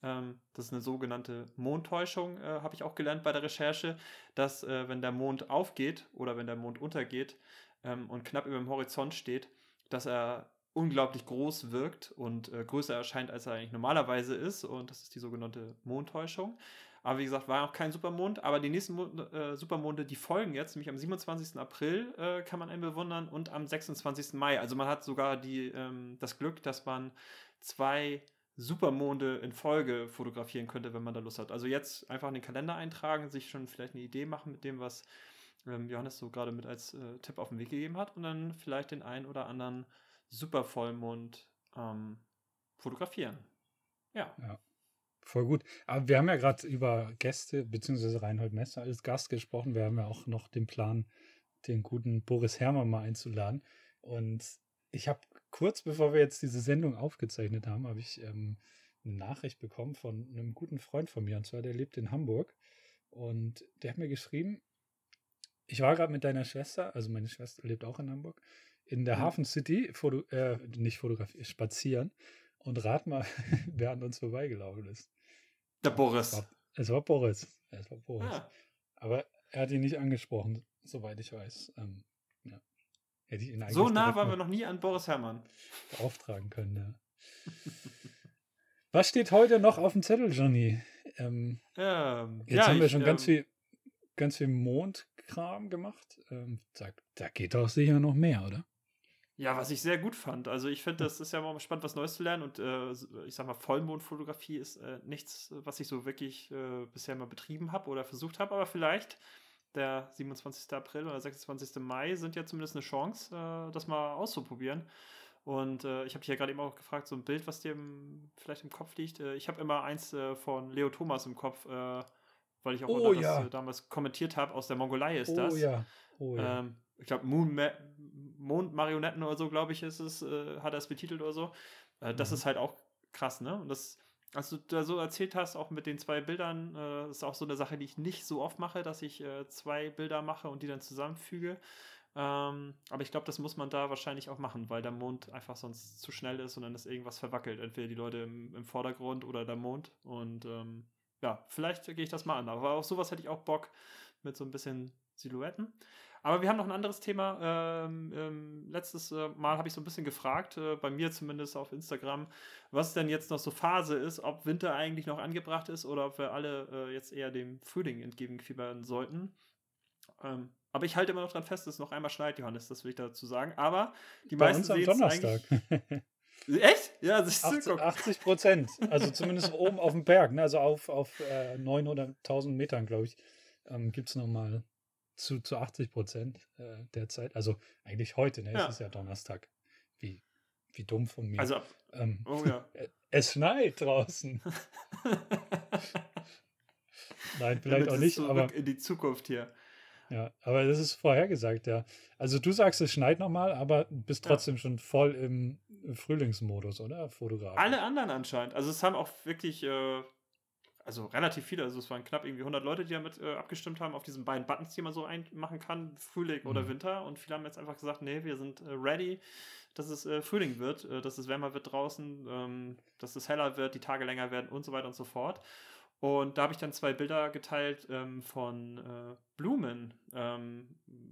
Ähm, das ist eine sogenannte Mondtäuschung, äh, habe ich auch gelernt bei der Recherche, dass äh, wenn der Mond aufgeht oder wenn der Mond untergeht ähm, und knapp über dem Horizont steht, dass er unglaublich groß wirkt und äh, größer erscheint, als er eigentlich normalerweise ist. Und das ist die sogenannte Mondtäuschung. Aber wie gesagt, war auch kein Supermond. Aber die nächsten Mond, äh, Supermonde, die folgen jetzt, nämlich am 27. April äh, kann man einen bewundern und am 26. Mai. Also man hat sogar die, ähm, das Glück, dass man zwei Supermonde in Folge fotografieren könnte, wenn man da Lust hat. Also jetzt einfach in den Kalender eintragen, sich schon vielleicht eine Idee machen mit dem, was ähm, Johannes so gerade mit als äh, Tipp auf den Weg gegeben hat und dann vielleicht den einen oder anderen Supervollmond ähm, fotografieren. Ja. ja. Voll gut. Aber wir haben ja gerade über Gäste, beziehungsweise Reinhold Messer als Gast gesprochen. Wir haben ja auch noch den Plan, den guten Boris Herrmann mal einzuladen. Und ich habe kurz bevor wir jetzt diese Sendung aufgezeichnet haben, habe ich ähm, eine Nachricht bekommen von einem guten Freund von mir. Und zwar, der lebt in Hamburg. Und der hat mir geschrieben, ich war gerade mit deiner Schwester, also meine Schwester lebt auch in Hamburg, in der mhm. Hafen City, Foto, äh, nicht fotografieren, spazieren. Und rat mal, wer an uns vorbeigelaufen ist. Der Boris. Es war, es war Boris. Es war Boris. Ah. Aber er hat ihn nicht angesprochen, soweit ich weiß. Ähm. Hätte ich ihn eigentlich so nah waren wir noch nie an Boris Herrmann. Beauftragen können, ja. Was steht heute noch auf dem Zettel, Johnny? Ähm, ähm, jetzt ja, haben wir ich, schon ganz ähm, viel, ganz viel Mondkram gemacht. Ähm, da, da geht doch sicher noch mehr, oder? Ja, was ich sehr gut fand. Also ich finde, das ist ja immer spannend, was Neues zu lernen. Und äh, ich sag mal, Vollmondfotografie ist äh, nichts, was ich so wirklich äh, bisher mal betrieben habe oder versucht habe. Aber vielleicht der 27. April oder 26. Mai sind ja zumindest eine Chance, äh, das mal auszuprobieren. Und äh, ich habe dich ja gerade eben auch gefragt, so ein Bild, was dir im, vielleicht im Kopf liegt. Äh, ich habe immer eins von Leo Thomas im Kopf, weil ich auch oh, ja. das damals kommentiert habe. Aus der Mongolei ist oh, das. Ja. Oh, ja. Ähm, ich glaube, Mondmarionetten oder so, glaube ich, ist es, äh, hat er es betitelt oder so. Äh, das mhm. ist halt auch krass, ne? Und das, als du da so erzählt hast, auch mit den zwei Bildern, äh, ist auch so eine Sache, die ich nicht so oft mache, dass ich äh, zwei Bilder mache und die dann zusammenfüge. Ähm, aber ich glaube, das muss man da wahrscheinlich auch machen, weil der Mond einfach sonst zu schnell ist und dann ist irgendwas verwackelt. Entweder die Leute im, im Vordergrund oder der Mond. Und ähm, ja, vielleicht gehe ich das mal an. Aber auf sowas hätte ich auch Bock mit so ein bisschen Silhouetten. Aber wir haben noch ein anderes Thema. Ähm, ähm, letztes äh, Mal habe ich so ein bisschen gefragt, äh, bei mir zumindest auf Instagram, was denn jetzt noch so Phase ist, ob Winter eigentlich noch angebracht ist oder ob wir alle äh, jetzt eher dem Frühling entgegenfiebern sollten. Ähm, aber ich halte immer noch dran fest, dass es noch einmal schneit, Johannes, das will ich dazu sagen. Aber die bei meisten uns am Donnerstag. Echt? Ja, das ist 80, 80 Prozent. Also zumindest oben auf dem Berg, ne? also auf, auf äh, 900.000 Metern, glaube ich, ähm, gibt es nochmal zu, zu 80 Prozent äh, der Zeit. Also eigentlich heute, ne? Ja. Es ist ja Donnerstag. Wie, wie dumm von mir. Also, ähm, oh ja. es schneit draußen. Nein, vielleicht auch nicht. aber in die Zukunft hier. Ja, aber das ist vorhergesagt, ja. Also du sagst, es schneit nochmal, aber bist trotzdem ja. schon voll im Frühlingsmodus, oder? Fotograf. Alle anderen anscheinend. Also es haben auch wirklich äh, also relativ viele, also es waren knapp irgendwie 100 Leute, die damit äh, abgestimmt haben auf diesen beiden Buttons, die man so machen kann, Frühling mhm. oder Winter. Und viele haben jetzt einfach gesagt, nee, wir sind äh, ready, dass es äh, Frühling wird, äh, dass es wärmer wird draußen, ähm, dass es heller wird, die Tage länger werden und so weiter und so fort. Und da habe ich dann zwei Bilder geteilt ähm, von äh, Blumen. Ähm,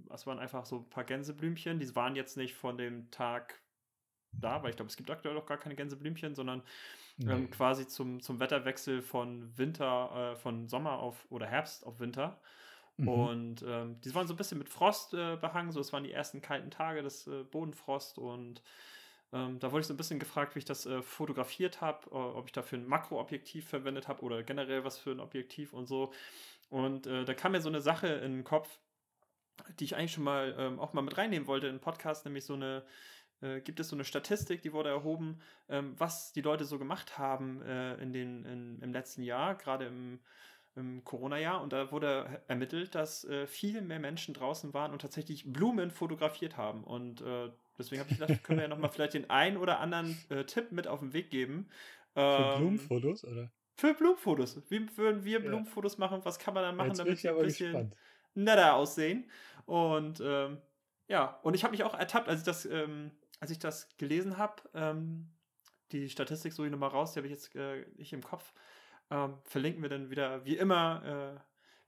das waren einfach so ein paar Gänseblümchen. Die waren jetzt nicht von dem Tag da, weil ich glaube, es gibt aktuell auch gar keine Gänseblümchen, sondern Nee. Ähm, quasi zum, zum Wetterwechsel von Winter, äh, von Sommer auf oder Herbst auf Winter. Mhm. Und ähm, die waren so ein bisschen mit Frost äh, behangen, so es waren die ersten kalten Tage des äh, Bodenfrost und ähm, da wurde ich so ein bisschen gefragt, wie ich das äh, fotografiert habe, äh, ob ich dafür ein Makroobjektiv verwendet habe oder generell was für ein Objektiv und so. Und äh, da kam mir so eine Sache in den Kopf, die ich eigentlich schon mal ähm, auch mal mit reinnehmen wollte in den Podcast, nämlich so eine äh, gibt es so eine Statistik, die wurde erhoben, ähm, was die Leute so gemacht haben äh, in den, in, im letzten Jahr, gerade im, im Corona-Jahr. Und da wurde ermittelt, dass äh, viel mehr Menschen draußen waren und tatsächlich Blumen fotografiert haben. Und äh, deswegen habe ich gedacht, können wir ja nochmal vielleicht den einen oder anderen äh, Tipp mit auf den Weg geben. Für ähm, Blumenfotos, oder? Für Blumenfotos. Wie würden wir Blumenfotos machen? Was kann man dann machen, damit wir ein bisschen gespannt. netter aussehen? Und ähm, ja, und ich habe mich auch ertappt, als ich das ähm, als ich das gelesen habe, ähm, die Statistik so ich nochmal raus, die habe ich jetzt äh, nicht im Kopf, ähm, verlinken wir dann wieder wie immer äh,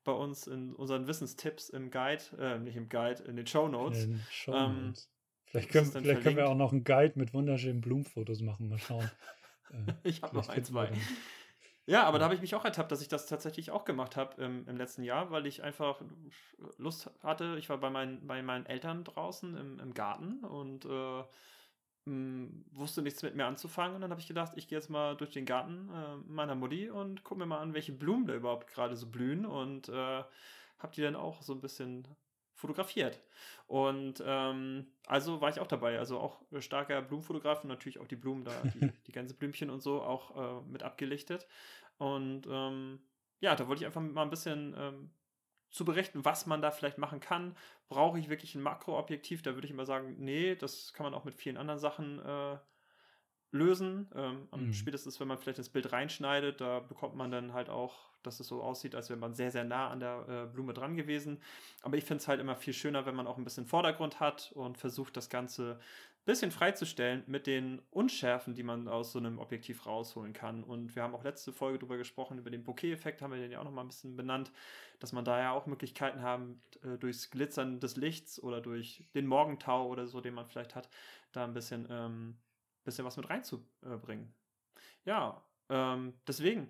bei uns in unseren Wissenstipps im Guide, äh, nicht im Guide, in den Show Notes. Ähm, vielleicht können, vielleicht können wir auch noch einen Guide mit wunderschönen Blumenfotos machen. Mal schauen. Äh, ich habe noch ein, zwei. Ja, aber da habe ich mich auch ertappt, dass ich das tatsächlich auch gemacht habe im, im, letzten Jahr, weil ich einfach Lust hatte. Ich war bei meinen, bei meinen Eltern draußen im, im Garten und äh, hm, wusste nichts mit mir anzufangen. Und dann habe ich gedacht, ich gehe jetzt mal durch den Garten äh, meiner Mutti und gucke mir mal an, welche Blumen da überhaupt gerade so blühen und äh, habe die dann auch so ein bisschen fotografiert. Und ähm, also war ich auch dabei. Also auch starker Blumenfotograf und natürlich auch die Blumen da, die, die Gänseblümchen und so auch äh, mit abgelichtet. Und ähm, ja, da wollte ich einfach mal ein bisschen ähm, zu berichten, was man da vielleicht machen kann. Brauche ich wirklich ein Makroobjektiv? Da würde ich immer sagen, nee, das kann man auch mit vielen anderen Sachen äh, lösen. Ähm, mhm. Spätestens, wenn man vielleicht das Bild reinschneidet, da bekommt man dann halt auch, dass es so aussieht, als wäre man sehr, sehr nah an der äh, Blume dran gewesen. Aber ich finde es halt immer viel schöner, wenn man auch ein bisschen Vordergrund hat und versucht, das Ganze ein bisschen freizustellen mit den Unschärfen, die man aus so einem Objektiv rausholen kann. Und wir haben auch letzte Folge darüber gesprochen, über den Bokeh-Effekt, haben wir den ja auch nochmal ein bisschen benannt, dass man da ja auch Möglichkeiten haben, äh, durchs Glitzern des Lichts oder durch den Morgentau oder so, den man vielleicht hat, da ein bisschen ähm, bisschen was mit reinzubringen. Ja, ähm, deswegen,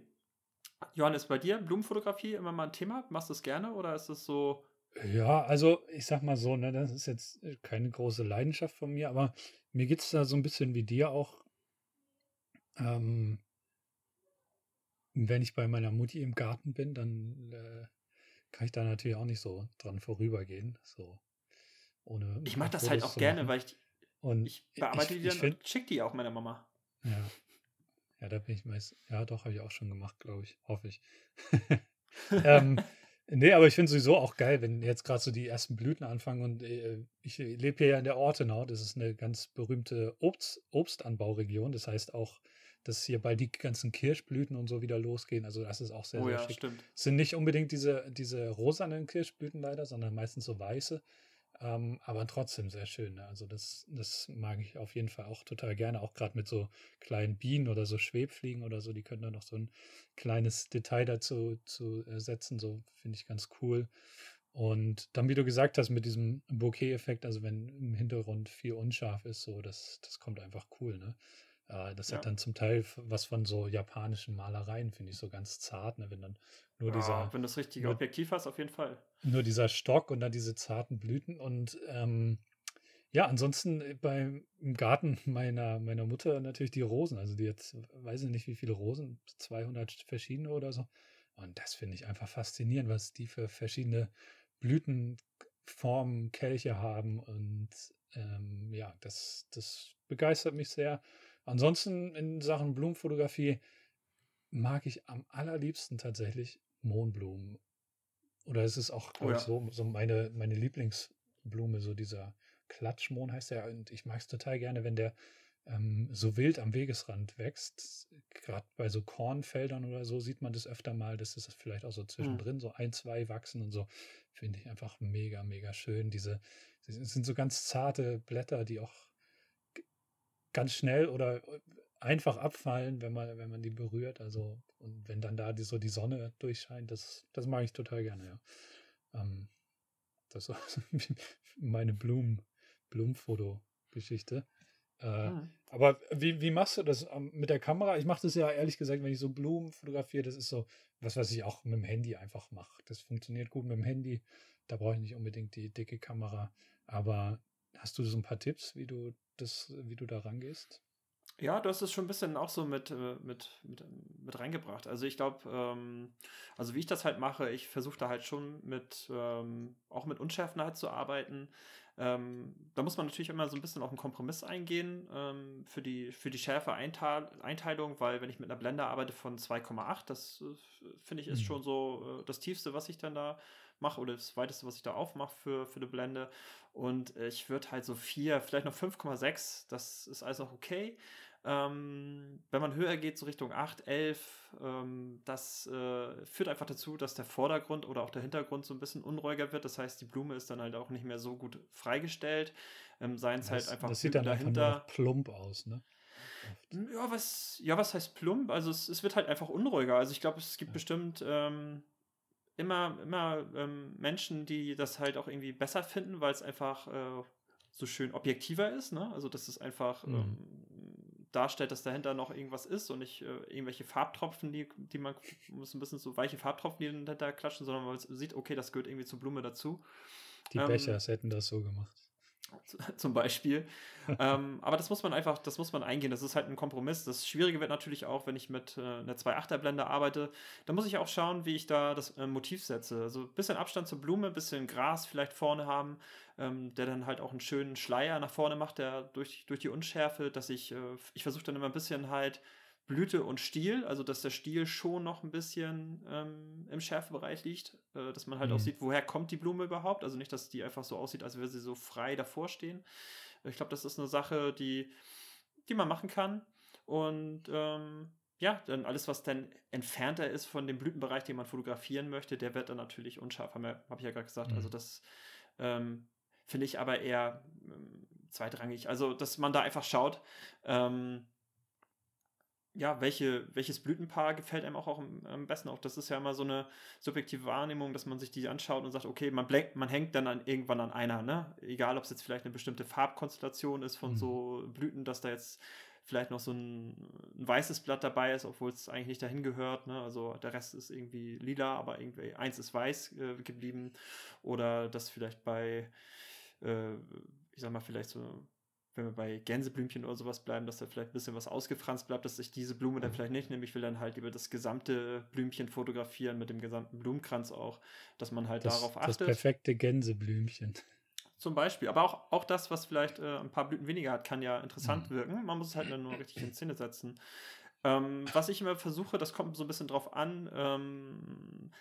Johannes, bei dir Blumenfotografie immer mal ein Thema? Machst du es gerne oder ist es so? Ja, also ich sag mal so, ne, das ist jetzt keine große Leidenschaft von mir, aber mir geht es da so ein bisschen wie dir auch. Ähm, wenn ich bei meiner Mutti im Garten bin, dann äh, kann ich da natürlich auch nicht so dran vorübergehen. So ohne. Ich mache das halt auch gerne, weil ich und ich bearbeite ich, die dann und schick die auch meiner Mama. Ja. Ja, da bin ich meist. Ja, doch, habe ich auch schon gemacht, glaube ich. Hoffe ich. ähm, nee, aber ich finde sowieso auch geil, wenn jetzt gerade so die ersten Blüten anfangen und äh, ich lebe hier ja in der Ortenau. Das ist eine ganz berühmte Obst, Obstanbauregion. Das heißt auch, dass hier bald die ganzen Kirschblüten und so wieder losgehen. Also das ist auch sehr, oh, sehr ja, schick. Stimmt. Es sind nicht unbedingt diese, diese rosanen Kirschblüten leider, sondern meistens so weiße. Ähm, aber trotzdem sehr schön. Ne? Also das, das mag ich auf jeden Fall auch total gerne, auch gerade mit so kleinen Bienen oder so Schwebfliegen oder so, die können da noch so ein kleines Detail dazu zu setzen, so finde ich ganz cool. Und dann, wie du gesagt hast, mit diesem Bokeh-Effekt, also wenn im Hintergrund viel unscharf ist, so, das, das kommt einfach cool, ne? Äh, das ja. hat dann zum Teil was von so japanischen Malereien, finde ich, so ganz zart, ne? wenn dann nur ja, dieser. Wenn du das richtige nur, Objektiv hast, auf jeden Fall. Nur dieser Stock und dann diese zarten Blüten. Und ähm, ja, ansonsten äh, beim im Garten meiner, meiner Mutter natürlich die Rosen. Also die jetzt, weiß ich nicht, wie viele Rosen, 200 verschiedene oder so. Und das finde ich einfach faszinierend, was die für verschiedene Blütenformen, Kelche haben. Und ähm, ja, das, das begeistert mich sehr. Ansonsten in Sachen Blumenfotografie mag ich am allerliebsten tatsächlich Mohnblumen. Oder es ist auch, oh, ja. so, so meine, meine Lieblingsblume, so dieser Klatschmohn heißt der. Und ich mag es total gerne, wenn der ähm, so wild am Wegesrand wächst. Gerade bei so Kornfeldern oder so sieht man das öfter mal. Das ist vielleicht auch so hm. zwischendrin, mhm. so ein, zwei wachsen und so. Finde ich einfach mega, mega schön. Diese, das sind so ganz zarte Blätter, die auch ganz schnell oder äh, einfach abfallen, wenn man, wenn man die berührt. Also, und wenn dann da die, so die Sonne durchscheint, das, das mag ich total gerne, ja. Ähm, das ist meine Blumen, Blumenfoto-Geschichte. Äh, hm. Aber wie, wie machst du das ähm, mit der Kamera? Ich mache das ja ehrlich gesagt, wenn ich so Blumen fotografiere, das ist so was, was ich auch mit dem Handy einfach mache. Das funktioniert gut mit dem Handy. Da brauche ich nicht unbedingt die dicke Kamera. Aber hast du so ein paar Tipps, wie du das, wie du da rangehst? Ja, du hast es schon ein bisschen auch so mit, äh, mit, mit, mit reingebracht. Also ich glaube, ähm, also wie ich das halt mache, ich versuche da halt schon mit, ähm, auch mit Unschärfen halt zu arbeiten. Ähm, da muss man natürlich immer so ein bisschen auf einen Kompromiss eingehen ähm, für die, für die Schärfe Einteilung, weil wenn ich mit einer Blende arbeite von 2,8, das äh, finde ich ist mhm. schon so äh, das Tiefste, was ich dann da mache oder das weiteste, was ich da aufmache für, für eine Blende. Und ich würde halt so 4, vielleicht noch 5,6, das ist alles noch okay. Ähm, wenn man höher geht, so Richtung 8, 11, ähm, das äh, führt einfach dazu, dass der Vordergrund oder auch der Hintergrund so ein bisschen unruhiger wird. Das heißt, die Blume ist dann halt auch nicht mehr so gut freigestellt. Ähm, Seien es halt einfach Das sieht dann dahinter. einfach plump aus, ne? Ja, was, ja, was heißt plump? Also es, es wird halt einfach unruhiger. Also ich glaube, es gibt ja. bestimmt ähm, immer, immer ähm, Menschen, die das halt auch irgendwie besser finden, weil es einfach äh, so schön objektiver ist. Ne? Also, dass es einfach mhm. ähm, darstellt, dass dahinter noch irgendwas ist und nicht äh, irgendwelche Farbtropfen, die, die man muss ein bisschen so weiche Farbtropfen, die dahinter klatschen, sondern man sieht, okay, das gehört irgendwie zur Blume dazu. Die ähm, Bechers hätten das so gemacht. zum Beispiel. ähm, aber das muss man einfach, das muss man eingehen. Das ist halt ein Kompromiss. Das Schwierige wird natürlich auch, wenn ich mit äh, einer 2.8er Blende arbeite. Da muss ich auch schauen, wie ich da das äh, Motiv setze. Also ein bisschen Abstand zur Blume, ein bisschen Gras vielleicht vorne haben, ähm, der dann halt auch einen schönen Schleier nach vorne macht, der durch, durch die Unschärfe, dass ich, äh, ich versuche dann immer ein bisschen halt Blüte und Stiel, also dass der Stiel schon noch ein bisschen ähm, im Schärfebereich liegt, äh, dass man halt mhm. auch sieht, woher kommt die Blume überhaupt. Also nicht, dass die einfach so aussieht, als würde sie so frei davor stehen. Ich glaube, das ist eine Sache, die, die man machen kann. Und ähm, ja, dann alles, was dann entfernter ist von dem Blütenbereich, den man fotografieren möchte, der wird dann natürlich unscharf, habe hab ich ja gerade gesagt. Also mhm. Also das ähm, finde ich aber eher ähm, zweitrangig. Also, dass man da einfach schaut, ähm, ja, welche, welches Blütenpaar gefällt einem auch, auch am, am, besten. Auch das ist ja immer so eine subjektive Wahrnehmung, dass man sich die anschaut und sagt, okay, man, blenkt, man hängt dann an, irgendwann an einer, ne? Egal, ob es jetzt vielleicht eine bestimmte Farbkonstellation ist von mhm. so Blüten, dass da jetzt vielleicht noch so ein, ein, weißes Blatt dabei ist, obwohl es eigentlich nicht dahin gehört. Ne? Also der Rest ist irgendwie lila, aber irgendwie eins ist weiß äh, geblieben. Oder dass vielleicht bei, äh, ich sag mal, vielleicht so wenn wir bei Gänseblümchen oder sowas bleiben, dass da vielleicht ein bisschen was ausgefranst bleibt, dass ich diese Blume dann mhm. vielleicht nicht nehme. Ich will dann halt über das gesamte Blümchen fotografieren mit dem gesamten Blumenkranz auch, dass man halt das, darauf achtet. Das perfekte Gänseblümchen. Zum Beispiel. Aber auch, auch das, was vielleicht äh, ein paar Blüten weniger hat, kann ja interessant mhm. wirken. Man muss es halt nur richtig in Szene setzen. Ähm, was ich immer versuche, das kommt so ein bisschen drauf an, ähm,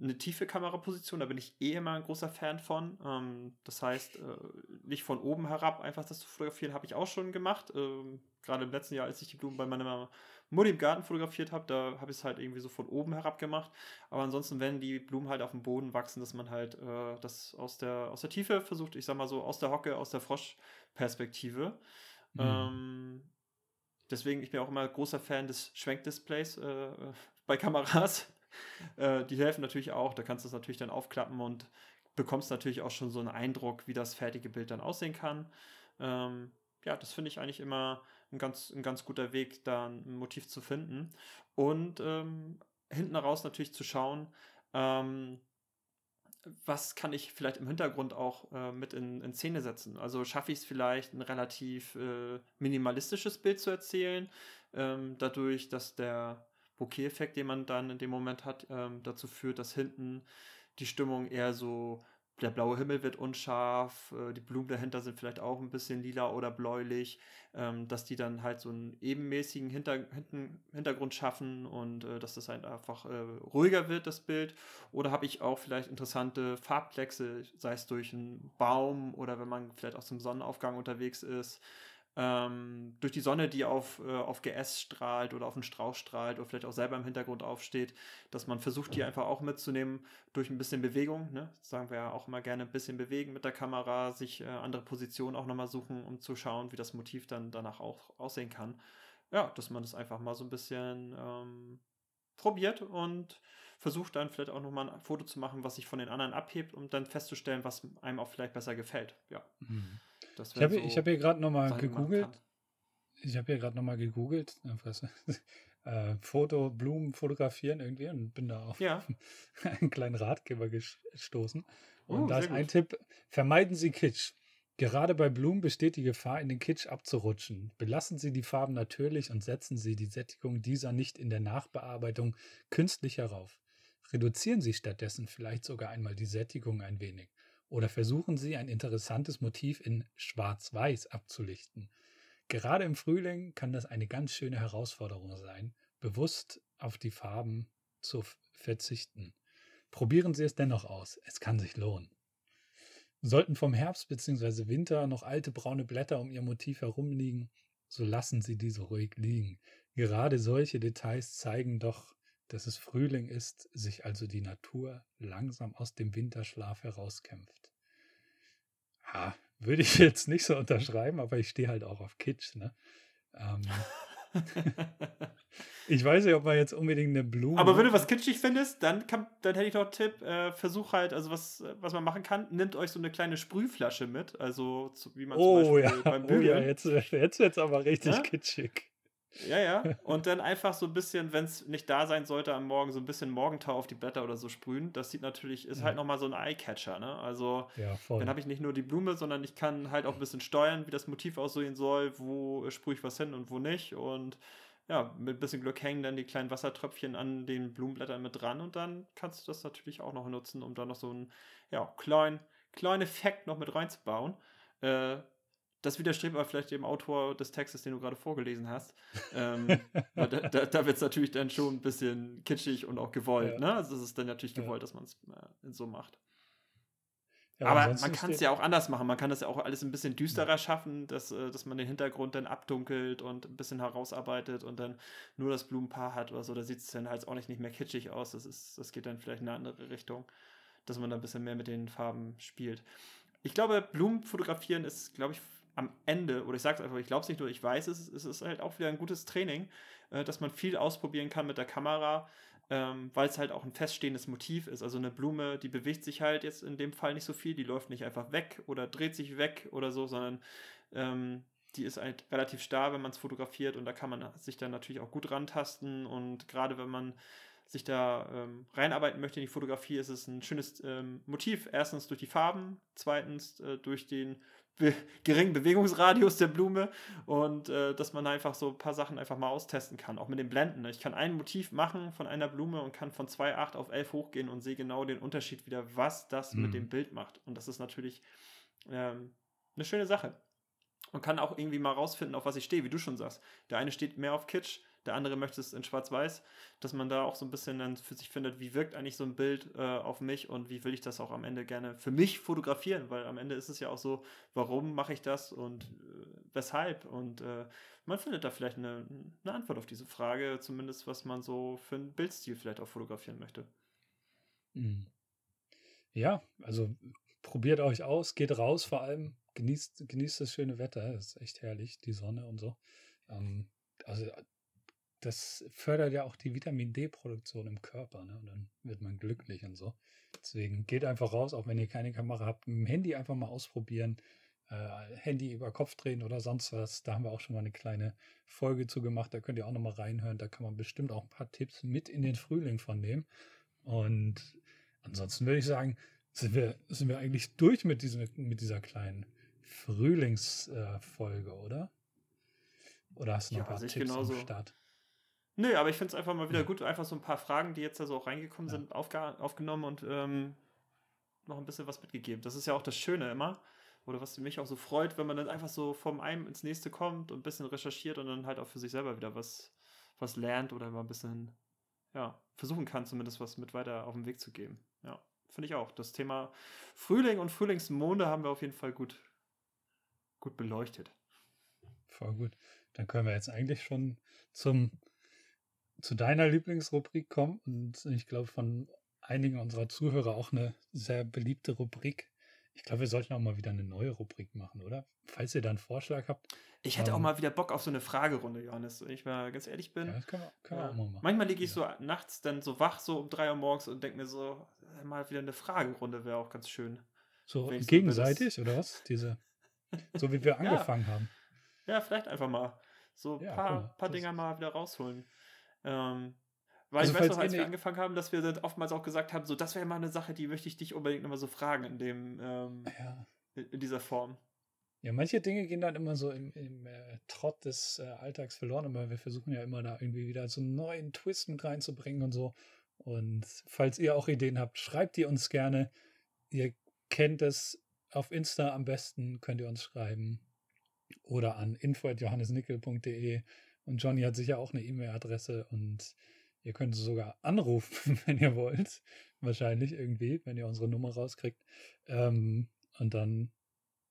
eine tiefe Kameraposition, da bin ich eh immer ein großer Fan von. Ähm, das heißt, äh, nicht von oben herab einfach das zu fotografieren, habe ich auch schon gemacht. Ähm, Gerade im letzten Jahr, als ich die Blumen bei meiner Mutti im Garten fotografiert habe, da habe ich es halt irgendwie so von oben herab gemacht. Aber ansonsten, wenn die Blumen halt auf dem Boden wachsen, dass man halt äh, das aus der, aus der Tiefe versucht, ich sag mal so aus der Hocke, aus der Froschperspektive. Mhm. Ähm, deswegen, ich bin auch immer großer Fan des Schwenkdisplays äh, bei Kameras. Äh, die helfen natürlich auch. Da kannst du es natürlich dann aufklappen und bekommst natürlich auch schon so einen Eindruck, wie das fertige Bild dann aussehen kann. Ähm, ja, das finde ich eigentlich immer ein ganz, ein ganz guter Weg, da ein Motiv zu finden. Und ähm, hinten raus natürlich zu schauen, ähm, was kann ich vielleicht im Hintergrund auch äh, mit in, in, Szene setzen? Also schaffe ich es vielleicht, ein relativ äh, minimalistisches Bild zu erzählen, ähm, dadurch, dass der Bokeh-Effekt, den man dann in dem Moment hat, ähm, dazu führt, dass hinten die Stimmung eher so, der blaue Himmel wird unscharf, äh, die Blumen dahinter sind vielleicht auch ein bisschen lila oder bläulich, ähm, dass die dann halt so einen ebenmäßigen Hinter hinten, Hintergrund schaffen und äh, dass das halt einfach äh, ruhiger wird, das Bild. Oder habe ich auch vielleicht interessante Farbplexe, sei es durch einen Baum oder wenn man vielleicht aus dem Sonnenaufgang unterwegs ist ähm, durch die Sonne, die auf, äh, auf GS strahlt oder auf einen Strauch strahlt oder vielleicht auch selber im Hintergrund aufsteht, dass man versucht, die einfach auch mitzunehmen durch ein bisschen Bewegung. Ne? Sagen wir ja auch immer gerne ein bisschen bewegen mit der Kamera, sich äh, andere Positionen auch nochmal suchen, um zu schauen, wie das Motiv dann danach auch aussehen kann. Ja, dass man das einfach mal so ein bisschen ähm, probiert und versucht dann vielleicht auch nochmal ein Foto zu machen, was sich von den anderen abhebt, um dann festzustellen, was einem auch vielleicht besser gefällt. Ja. Mhm ich habe so hab hier gerade nochmal gegoogelt. Ich habe hier gerade nochmal gegoogelt. äh, Foto, Blumen fotografieren irgendwie und bin da auf ja. einen kleinen Ratgeber gestoßen. Und uh, da ist ein Tipp: Vermeiden Sie Kitsch. Gerade bei Blumen besteht die Gefahr, in den Kitsch abzurutschen. Belassen Sie die Farben natürlich und setzen Sie die Sättigung dieser nicht in der Nachbearbeitung künstlich herauf. Reduzieren Sie stattdessen vielleicht sogar einmal die Sättigung ein wenig. Oder versuchen Sie ein interessantes Motiv in Schwarz-Weiß abzulichten. Gerade im Frühling kann das eine ganz schöne Herausforderung sein, bewusst auf die Farben zu verzichten. Probieren Sie es dennoch aus, es kann sich lohnen. Sollten vom Herbst bzw. Winter noch alte braune Blätter um Ihr Motiv herumliegen, so lassen Sie diese ruhig liegen. Gerade solche Details zeigen doch, dass es Frühling ist, sich also die Natur langsam aus dem Winterschlaf herauskämpft. Ha, würde ich jetzt nicht so unterschreiben, aber ich stehe halt auch auf Kitsch, ne? Ähm, ich weiß nicht, ob man jetzt unbedingt eine Blume. Aber wenn du was kitschig findest, dann, kann, dann hätte ich noch einen Tipp: äh, Versuch halt, also was, was man machen kann, nimmt euch so eine kleine Sprühflasche mit, also zu, wie man oh, zum Beispiel ja. beim Bügeln. Oh ja, jetzt, jetzt wird es aber richtig ja? kitschig. Ja, ja. Und dann einfach so ein bisschen, wenn es nicht da sein sollte am Morgen, so ein bisschen Morgentau auf die Blätter oder so sprühen. Das sieht natürlich, ist ja. halt nochmal so ein Eyecatcher, ne? Also ja, dann habe ich nicht nur die Blume, sondern ich kann halt auch ein bisschen steuern, wie das Motiv aussehen soll, wo sprühe ich was hin und wo nicht. Und ja, mit ein bisschen Glück hängen dann die kleinen Wassertröpfchen an den Blumenblättern mit dran und dann kannst du das natürlich auch noch nutzen, um da noch so einen ja, kleinen, kleinen Effekt noch mit reinzubauen. Äh, das widerstrebt aber vielleicht dem Autor des Textes, den du gerade vorgelesen hast. ähm, da da, wird es natürlich dann schon ein bisschen kitschig und auch gewollt. Ja. Ne? Also es ist dann natürlich gewollt, ja. dass man es äh, so macht. Ja, aber man kann es ja auch anders machen. Man kann das ja auch alles ein bisschen düsterer schaffen, dass, äh, dass man den Hintergrund dann abdunkelt und ein bisschen herausarbeitet und dann nur das Blumenpaar hat oder so. Da sieht es dann halt auch nicht, nicht mehr kitschig aus. Das, ist, das geht dann vielleicht in eine andere Richtung, dass man da ein bisschen mehr mit den Farben spielt. Ich glaube, Blumen fotografieren ist, glaube ich, am Ende, oder ich sage es einfach, ich glaube es nicht nur, ich weiß es, es ist halt auch wieder ein gutes Training, äh, dass man viel ausprobieren kann mit der Kamera, ähm, weil es halt auch ein feststehendes Motiv ist. Also eine Blume, die bewegt sich halt jetzt in dem Fall nicht so viel, die läuft nicht einfach weg oder dreht sich weg oder so, sondern ähm, die ist halt relativ starr, wenn man es fotografiert und da kann man sich dann natürlich auch gut rantasten und gerade wenn man sich da ähm, reinarbeiten möchte in die Fotografie, ist es ein schönes ähm, Motiv. Erstens durch die Farben, zweitens äh, durch den be geringen Bewegungsradius der Blume und äh, dass man einfach so ein paar Sachen einfach mal austesten kann, auch mit den Blenden. Ne? Ich kann ein Motiv machen von einer Blume und kann von 2,8 auf 11 hochgehen und sehe genau den Unterschied wieder, was das mhm. mit dem Bild macht. Und das ist natürlich ähm, eine schöne Sache. Und kann auch irgendwie mal rausfinden, auf was ich stehe, wie du schon sagst. Der eine steht mehr auf Kitsch, der andere möchte es in Schwarz-Weiß, dass man da auch so ein bisschen dann für sich findet, wie wirkt eigentlich so ein Bild äh, auf mich und wie will ich das auch am Ende gerne für mich fotografieren, weil am Ende ist es ja auch so, warum mache ich das und äh, weshalb und äh, man findet da vielleicht eine, eine Antwort auf diese Frage, zumindest was man so für einen Bildstil vielleicht auch fotografieren möchte. Mhm. Ja, also probiert euch aus, geht raus vor allem, genießt, genießt das schöne Wetter, das ist echt herrlich, die Sonne und so. Ähm, also das fördert ja auch die Vitamin D-Produktion im Körper. Ne? Und dann wird man glücklich und so. Deswegen geht einfach raus, auch wenn ihr keine Kamera habt, mit dem Handy einfach mal ausprobieren. Äh, Handy über Kopf drehen oder sonst was. Da haben wir auch schon mal eine kleine Folge zu gemacht. Da könnt ihr auch noch mal reinhören. Da kann man bestimmt auch ein paar Tipps mit in den Frühling von nehmen. Und ansonsten würde ich sagen, sind wir, sind wir eigentlich durch mit, diesem, mit dieser kleinen Frühlingsfolge, äh, oder? Oder hast du noch ja, ein paar Tipps genauso. am Start? Nö, aber ich finde es einfach mal wieder gut, einfach so ein paar Fragen, die jetzt da so auch reingekommen ja. sind, aufgenommen und ähm, noch ein bisschen was mitgegeben. Das ist ja auch das Schöne immer. Oder was mich auch so freut, wenn man dann einfach so vom einen ins nächste kommt und ein bisschen recherchiert und dann halt auch für sich selber wieder was, was lernt oder mal ein bisschen, ja, versuchen kann, zumindest was mit weiter auf den Weg zu geben. Ja, finde ich auch. Das Thema Frühling und Frühlingsmonde haben wir auf jeden Fall gut, gut beleuchtet. Voll gut. Dann können wir jetzt eigentlich schon zum zu deiner Lieblingsrubrik kommen und ich glaube von einigen unserer Zuhörer auch eine sehr beliebte Rubrik. Ich glaube, wir sollten auch mal wieder eine neue Rubrik machen, oder? Falls ihr da einen Vorschlag habt. Ich hätte ähm, auch mal wieder Bock auf so eine Fragerunde, Johannes. Wenn ich mal ganz ehrlich bin. Ja, das können wir, können ja. wir auch mal machen. Manchmal liege ich ja. so nachts dann so wach, so um drei Uhr morgens und denke mir so, mal wieder eine Fragerunde wäre auch ganz schön. So gegenseitig, so oder was? Diese, so wie wir angefangen haben. Ja, vielleicht einfach mal so ein paar, paar Dinger mal wieder rausholen. Ähm, weil also ich weiß noch, als wir angefangen haben, dass wir dann oftmals auch gesagt haben, so, das wäre mal eine Sache, die möchte ich dich unbedingt nochmal so fragen in dem, ähm, ja. in dieser Form. Ja, manche Dinge gehen dann immer so im, im äh, Trott des äh, Alltags verloren, aber wir versuchen ja immer da irgendwie wieder so einen neuen Twist mit reinzubringen und so. Und falls ihr auch Ideen habt, schreibt die uns gerne. Ihr kennt es auf Insta am besten, könnt ihr uns schreiben. Oder an info.johannesnickel.de und Johnny hat sicher auch eine E-Mail-Adresse und ihr könnt sogar anrufen, wenn ihr wollt. Wahrscheinlich irgendwie, wenn ihr unsere Nummer rauskriegt. Ähm, und dann,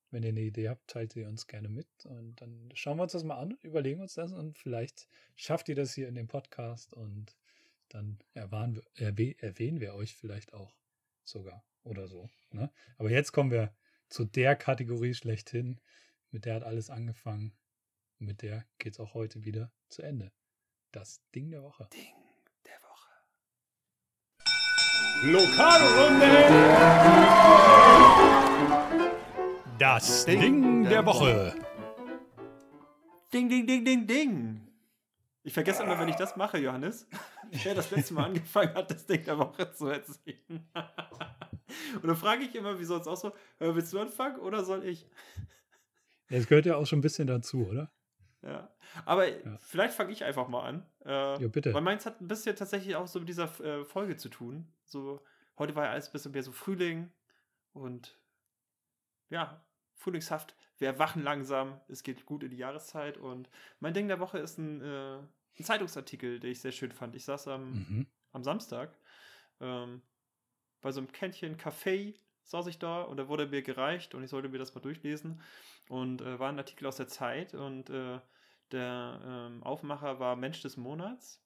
wenn ihr eine Idee habt, teilt sie uns gerne mit. Und dann schauen wir uns das mal an, überlegen uns das und vielleicht schafft ihr das hier in dem Podcast und dann erwähnen wir, erwähnen wir euch vielleicht auch sogar oder so. Ne? Aber jetzt kommen wir zu der Kategorie schlechthin. Mit der hat alles angefangen. Und mit der geht es auch heute wieder zu Ende. Das Ding der Woche. Ding der Woche. Lokalrunde! Das Ding, Ding der, der Woche. Ding, ding, ding, ding, ding. Ich vergesse immer, wenn ich das mache, Johannes, wer das letzte Mal angefangen hat, das Ding der Woche zu erzählen. Und dann frage ich immer, wie soll es auch so, willst du anfangen oder soll ich? Es gehört ja auch schon ein bisschen dazu, oder? Ja. Aber ja. vielleicht fange ich einfach mal an. Äh, ja, bitte. Weil meins hat ein bisschen tatsächlich auch so mit dieser äh, Folge zu tun. So, heute war ja alles ein bisschen mehr so Frühling und ja, frühlingshaft. Wir erwachen langsam, es geht gut in die Jahreszeit und mein Ding der Woche ist ein, äh, ein Zeitungsartikel, den ich sehr schön fand. Ich saß am, mhm. am Samstag ähm, bei so einem Kännchen Kaffee saß ich da und da wurde mir gereicht und ich sollte mir das mal durchlesen und äh, war ein Artikel aus der Zeit und äh, der ähm, Aufmacher war Mensch des Monats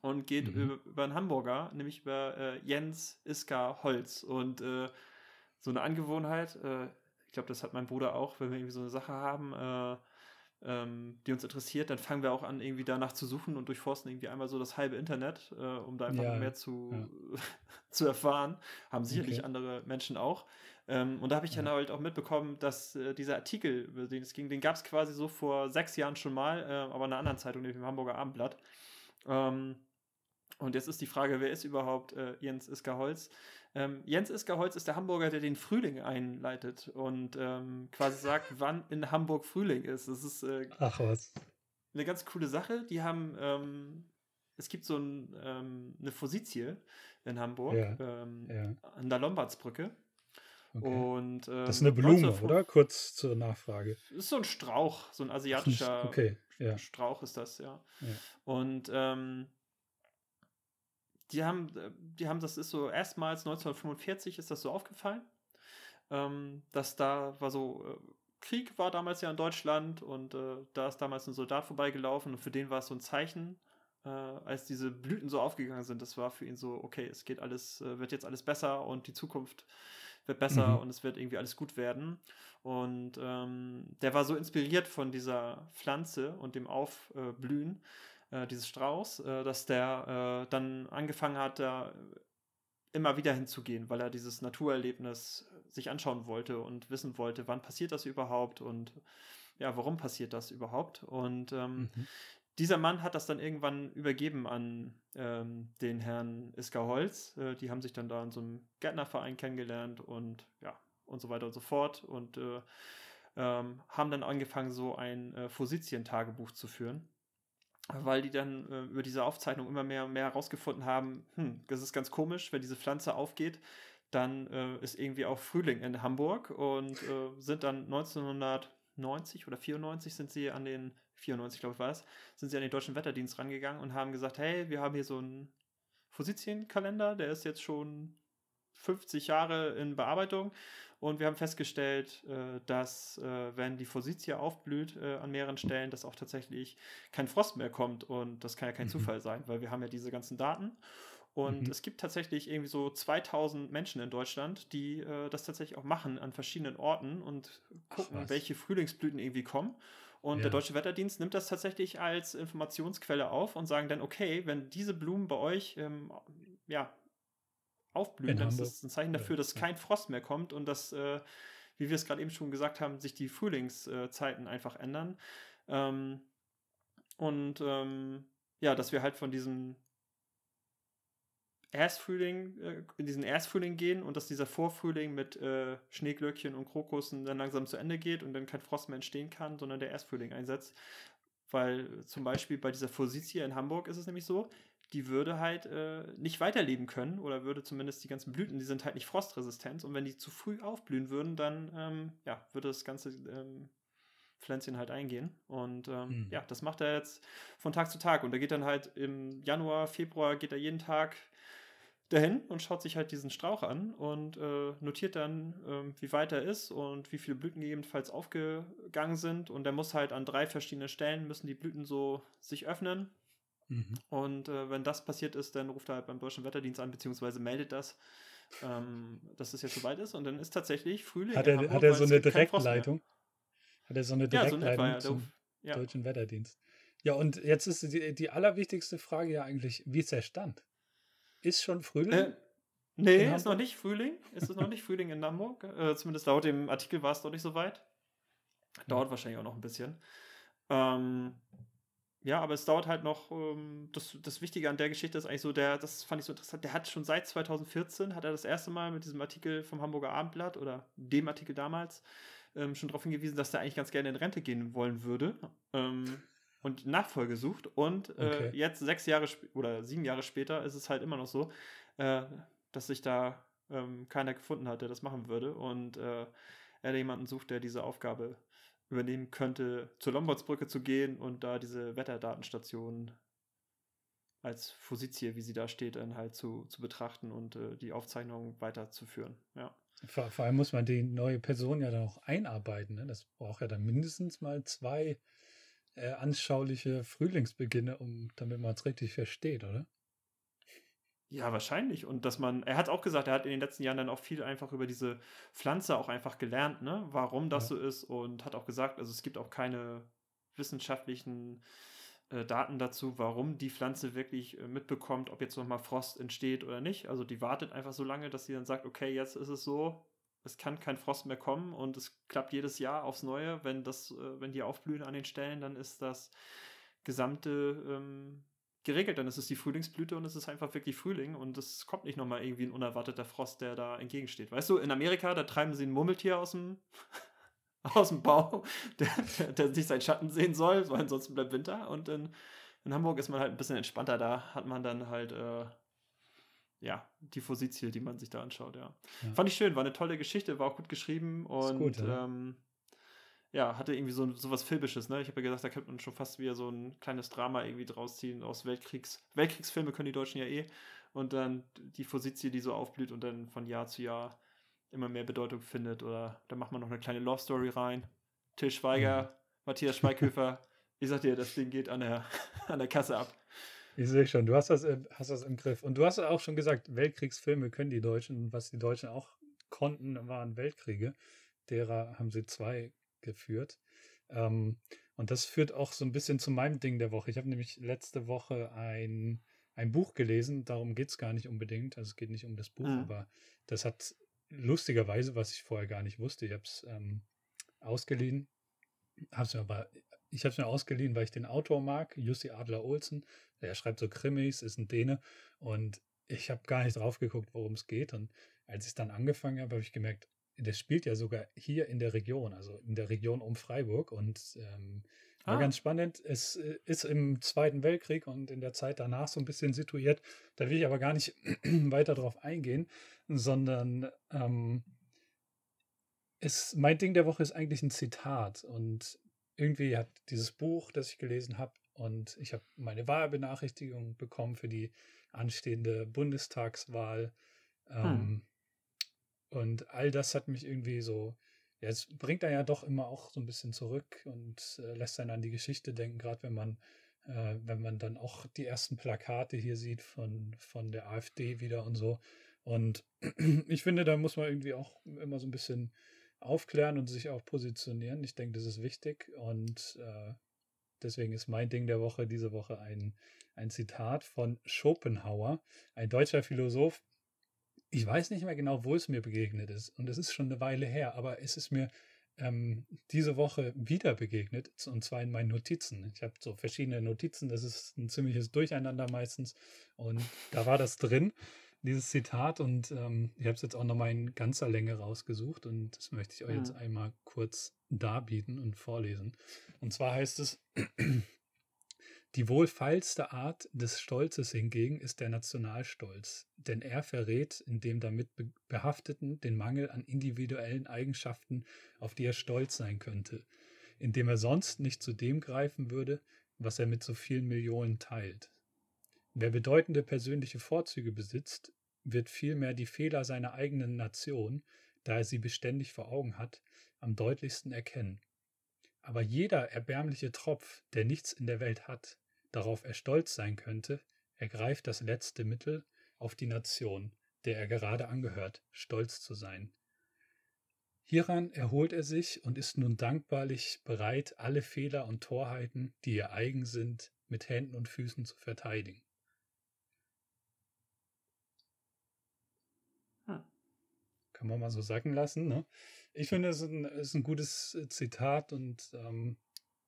und geht mhm. über, über, einen Hamburger, nämlich über äh, Jens Iska Holz und äh, so eine Angewohnheit, äh, ich glaube, das hat mein Bruder auch, wenn wir irgendwie so eine Sache haben, äh, ähm, die uns interessiert, dann fangen wir auch an, irgendwie danach zu suchen und durchforsten irgendwie einmal so das halbe Internet, äh, um da einfach ja, mehr zu, ja. zu erfahren. Haben sicherlich okay. andere Menschen auch. Ähm, und da habe ich ja. dann halt auch mitbekommen, dass äh, dieser Artikel, über den es ging, den gab es quasi so vor sechs Jahren schon mal, äh, aber in einer anderen Zeitung, nämlich im Hamburger Abendblatt. Ähm, und jetzt ist die Frage, wer ist überhaupt äh, Jens Iska Holz? Ähm, Jens Iska Holz ist der Hamburger, der den Frühling einleitet und ähm, quasi sagt, wann in Hamburg Frühling ist. Das ist äh, Ach was. eine ganz coole Sache. Die haben, ähm, es gibt so ein, ähm, eine Fositie in Hamburg ja, ähm, ja. an der Lombardsbrücke. Okay. Und, das ist eine ähm, Blume, oder? Kurz zur Nachfrage. Ist so ein Strauch, so ein asiatischer okay, ja. Strauch ist das, ja. Und ähm, die haben, die haben, das ist so erstmals 1945 ist das so aufgefallen, ähm, dass da war so, äh, Krieg war damals ja in Deutschland und äh, da ist damals ein Soldat vorbeigelaufen und für den war es so ein Zeichen, äh, als diese Blüten so aufgegangen sind. Das war für ihn so, okay, es geht alles, äh, wird jetzt alles besser und die Zukunft wird besser mhm. und es wird irgendwie alles gut werden. Und ähm, der war so inspiriert von dieser Pflanze und dem Aufblühen, äh, dieses Strauß, äh, dass der äh, dann angefangen hat, da immer wieder hinzugehen, weil er dieses Naturerlebnis sich anschauen wollte und wissen wollte, wann passiert das überhaupt und ja, warum passiert das überhaupt? Und ähm, mhm. dieser Mann hat das dann irgendwann übergeben an ähm, den Herrn Iska Holz. Äh, die haben sich dann da in so einem Gärtnerverein kennengelernt und ja, und so weiter und so fort und äh, ähm, haben dann angefangen, so ein äh, Fositien-Tagebuch zu führen weil die dann äh, über diese Aufzeichnung immer mehr und mehr herausgefunden haben, hm, das ist ganz komisch, wenn diese Pflanze aufgeht, dann äh, ist irgendwie auch Frühling in Hamburg und äh, sind dann 1990 oder 94 sind sie an den 94 glaube ich war es, sind sie an den deutschen Wetterdienst rangegangen und haben gesagt, hey, wir haben hier so einen Fositienkalender, der ist jetzt schon 50 Jahre in Bearbeitung und wir haben festgestellt, äh, dass, äh, wenn die Forsythia aufblüht äh, an mehreren Stellen, dass auch tatsächlich kein Frost mehr kommt. Und das kann ja kein mhm. Zufall sein, weil wir haben ja diese ganzen Daten. Und mhm. es gibt tatsächlich irgendwie so 2000 Menschen in Deutschland, die äh, das tatsächlich auch machen an verschiedenen Orten und gucken, Ach, welche Frühlingsblüten irgendwie kommen. Und ja. der Deutsche Wetterdienst nimmt das tatsächlich als Informationsquelle auf und sagen dann, okay, wenn diese Blumen bei euch ähm, ja, aufblühen, dann ist das ein Zeichen dafür, dass kein Frost mehr kommt und dass, äh, wie wir es gerade eben schon gesagt haben, sich die Frühlingszeiten einfach ändern. Ähm, und ähm, ja, dass wir halt von diesem Erstfrühling, äh, in diesen Erstfrühling gehen und dass dieser Vorfrühling mit äh, Schneeglöckchen und Krokussen dann langsam zu Ende geht und dann kein Frost mehr entstehen kann, sondern der Erstfrühling einsetzt. Weil zum Beispiel bei dieser Forsythia in Hamburg ist es nämlich so, die würde halt äh, nicht weiterleben können oder würde zumindest die ganzen Blüten, die sind halt nicht frostresistent und wenn die zu früh aufblühen würden, dann ähm, ja, würde das ganze ähm, Pflänzchen halt eingehen und ähm, mhm. ja, das macht er jetzt von Tag zu Tag und er geht dann halt im Januar, Februar geht er jeden Tag dahin und schaut sich halt diesen Strauch an und äh, notiert dann, ähm, wie weit er ist und wie viele Blüten gegebenenfalls aufgegangen sind und er muss halt an drei verschiedenen Stellen müssen die Blüten so sich öffnen Mhm. Und äh, wenn das passiert ist, dann ruft er halt beim Deutschen Wetterdienst an, beziehungsweise meldet das, ähm, dass es jetzt soweit ist. Und dann ist tatsächlich Frühling. Hat er, Hamburg, hat er so eine Direktleitung? Hat er so eine Direktleitung ja, so zum ja. Deutschen Wetterdienst? Ja, und jetzt ist die, die allerwichtigste Frage ja eigentlich, wie ist der Stand? Ist schon Frühling? Äh, nee, ist noch nicht Frühling. Ist es noch nicht Frühling in Hamburg? Äh, zumindest laut dem Artikel war es noch nicht so weit. Dauert ja. wahrscheinlich auch noch ein bisschen. Ähm, ja, aber es dauert halt noch, ähm, das, das Wichtige an der Geschichte ist eigentlich so, der, das fand ich so interessant, der hat schon seit 2014, hat er das erste Mal mit diesem Artikel vom Hamburger Abendblatt oder dem Artikel damals ähm, schon darauf hingewiesen, dass er eigentlich ganz gerne in Rente gehen wollen würde ähm, und Nachfolge sucht. Und äh, okay. jetzt sechs Jahre oder sieben Jahre später ist es halt immer noch so, äh, dass sich da ähm, keiner gefunden hat, der das machen würde. Und äh, er jemanden sucht, der diese Aufgabe übernehmen könnte, zur Lombardsbrücke zu gehen und da diese Wetterdatenstation als Fositie, wie sie da steht, dann halt zu, zu betrachten und äh, die Aufzeichnung weiterzuführen. Ja. Vor, vor, allem muss man die neue Person ja dann auch einarbeiten. Ne? Das braucht ja dann mindestens mal zwei äh, anschauliche Frühlingsbeginne, um, damit man es richtig versteht, oder? Ja, wahrscheinlich. Und dass man, er hat auch gesagt, er hat in den letzten Jahren dann auch viel einfach über diese Pflanze auch einfach gelernt, ne? Warum das ja. so ist und hat auch gesagt, also es gibt auch keine wissenschaftlichen äh, Daten dazu, warum die Pflanze wirklich äh, mitbekommt, ob jetzt nochmal Frost entsteht oder nicht. Also die wartet einfach so lange, dass sie dann sagt, okay, jetzt ist es so, es kann kein Frost mehr kommen und es klappt jedes Jahr aufs Neue. Wenn das, äh, wenn die aufblühen an den Stellen, dann ist das gesamte ähm, geregelt, dann ist es die Frühlingsblüte und es ist einfach wirklich Frühling und es kommt nicht nochmal irgendwie ein unerwarteter Frost, der da entgegensteht. Weißt du, in Amerika, da treiben sie ein Murmeltier aus dem, aus dem Bau, der, der, der nicht seinen Schatten sehen soll, weil ansonsten bleibt Winter und in, in Hamburg ist man halt ein bisschen entspannter, da hat man dann halt äh, ja, die Fositie, die man sich da anschaut, ja. ja. Fand ich schön, war eine tolle Geschichte, war auch gut geschrieben und gut, ja. ähm, ja, hatte irgendwie so, so was Filmisches, ne? Ich habe ja gesagt, da könnte man schon fast wieder so ein kleines Drama irgendwie draus ziehen aus Weltkriegs. Weltkriegsfilme können die Deutschen ja eh. Und dann die Fositie, die so aufblüht und dann von Jahr zu Jahr immer mehr Bedeutung findet. Oder da macht man noch eine kleine Love Story rein. Till Schweiger, mhm. Matthias Schweighöfer. ich sag dir, das Ding geht an der, an der Kasse ab. Ich sehe schon, du hast das, hast das im Griff. Und du hast auch schon gesagt, Weltkriegsfilme können die Deutschen. Und was die Deutschen auch konnten, waren Weltkriege. Derer haben sie zwei geführt. Ähm, und das führt auch so ein bisschen zu meinem Ding der Woche. Ich habe nämlich letzte Woche ein, ein Buch gelesen, darum geht es gar nicht unbedingt. Also es geht nicht um das Buch, mhm. aber das hat lustigerweise, was ich vorher gar nicht wusste, ich habe es ähm, ausgeliehen. Hab's mir aber, ich habe es mir ausgeliehen, weil ich den Autor mag, Jussi Adler Olsen. Er schreibt so Krimis, ist ein Däne und ich habe gar nicht drauf geguckt, worum es geht. Und als ich es dann angefangen habe, habe ich gemerkt, das spielt ja sogar hier in der Region, also in der Region um Freiburg und ähm, war ah. ganz spannend. Es äh, ist im Zweiten Weltkrieg und in der Zeit danach so ein bisschen situiert. Da will ich aber gar nicht weiter drauf eingehen, sondern ähm, es, mein Ding der Woche ist eigentlich ein Zitat und irgendwie hat dieses Buch, das ich gelesen habe, und ich habe meine Wahlbenachrichtigung bekommen für die anstehende Bundestagswahl. Hm. Und all das hat mich irgendwie so, ja, es bringt er ja doch immer auch so ein bisschen zurück und äh, lässt einen an die Geschichte denken, gerade wenn man, äh, wenn man dann auch die ersten Plakate hier sieht von, von der AfD wieder und so. Und ich finde, da muss man irgendwie auch immer so ein bisschen aufklären und sich auch positionieren. Ich denke, das ist wichtig und äh, deswegen ist mein Ding der Woche diese Woche ein, ein Zitat von Schopenhauer, ein deutscher Philosoph, ich weiß nicht mehr genau, wo es mir begegnet ist. Und es ist schon eine Weile her, aber es ist mir ähm, diese Woche wieder begegnet, und zwar in meinen Notizen. Ich habe so verschiedene Notizen, das ist ein ziemliches Durcheinander meistens. Und da war das drin, dieses Zitat. Und ähm, ich habe es jetzt auch nochmal in ganzer Länge rausgesucht. Und das möchte ich euch jetzt einmal kurz darbieten und vorlesen. Und zwar heißt es, die wohlfeilste Art des Stolzes hingegen ist der Nationalstolz, denn er verrät in dem damit behafteten den Mangel an individuellen Eigenschaften, auf die er stolz sein könnte, indem er sonst nicht zu dem greifen würde, was er mit so vielen Millionen teilt. Wer bedeutende persönliche Vorzüge besitzt, wird vielmehr die Fehler seiner eigenen Nation, da er sie beständig vor Augen hat, am deutlichsten erkennen. Aber jeder erbärmliche Tropf, der nichts in der Welt hat, darauf er stolz sein könnte, ergreift das letzte Mittel, auf die Nation, der er gerade angehört, stolz zu sein. Hieran erholt er sich und ist nun dankbarlich bereit, alle Fehler und Torheiten, die ihr eigen sind, mit Händen und Füßen zu verteidigen. Hm. Kann man mal so sacken lassen. Ne? Ich finde, es ist ein, ist ein gutes Zitat und ähm,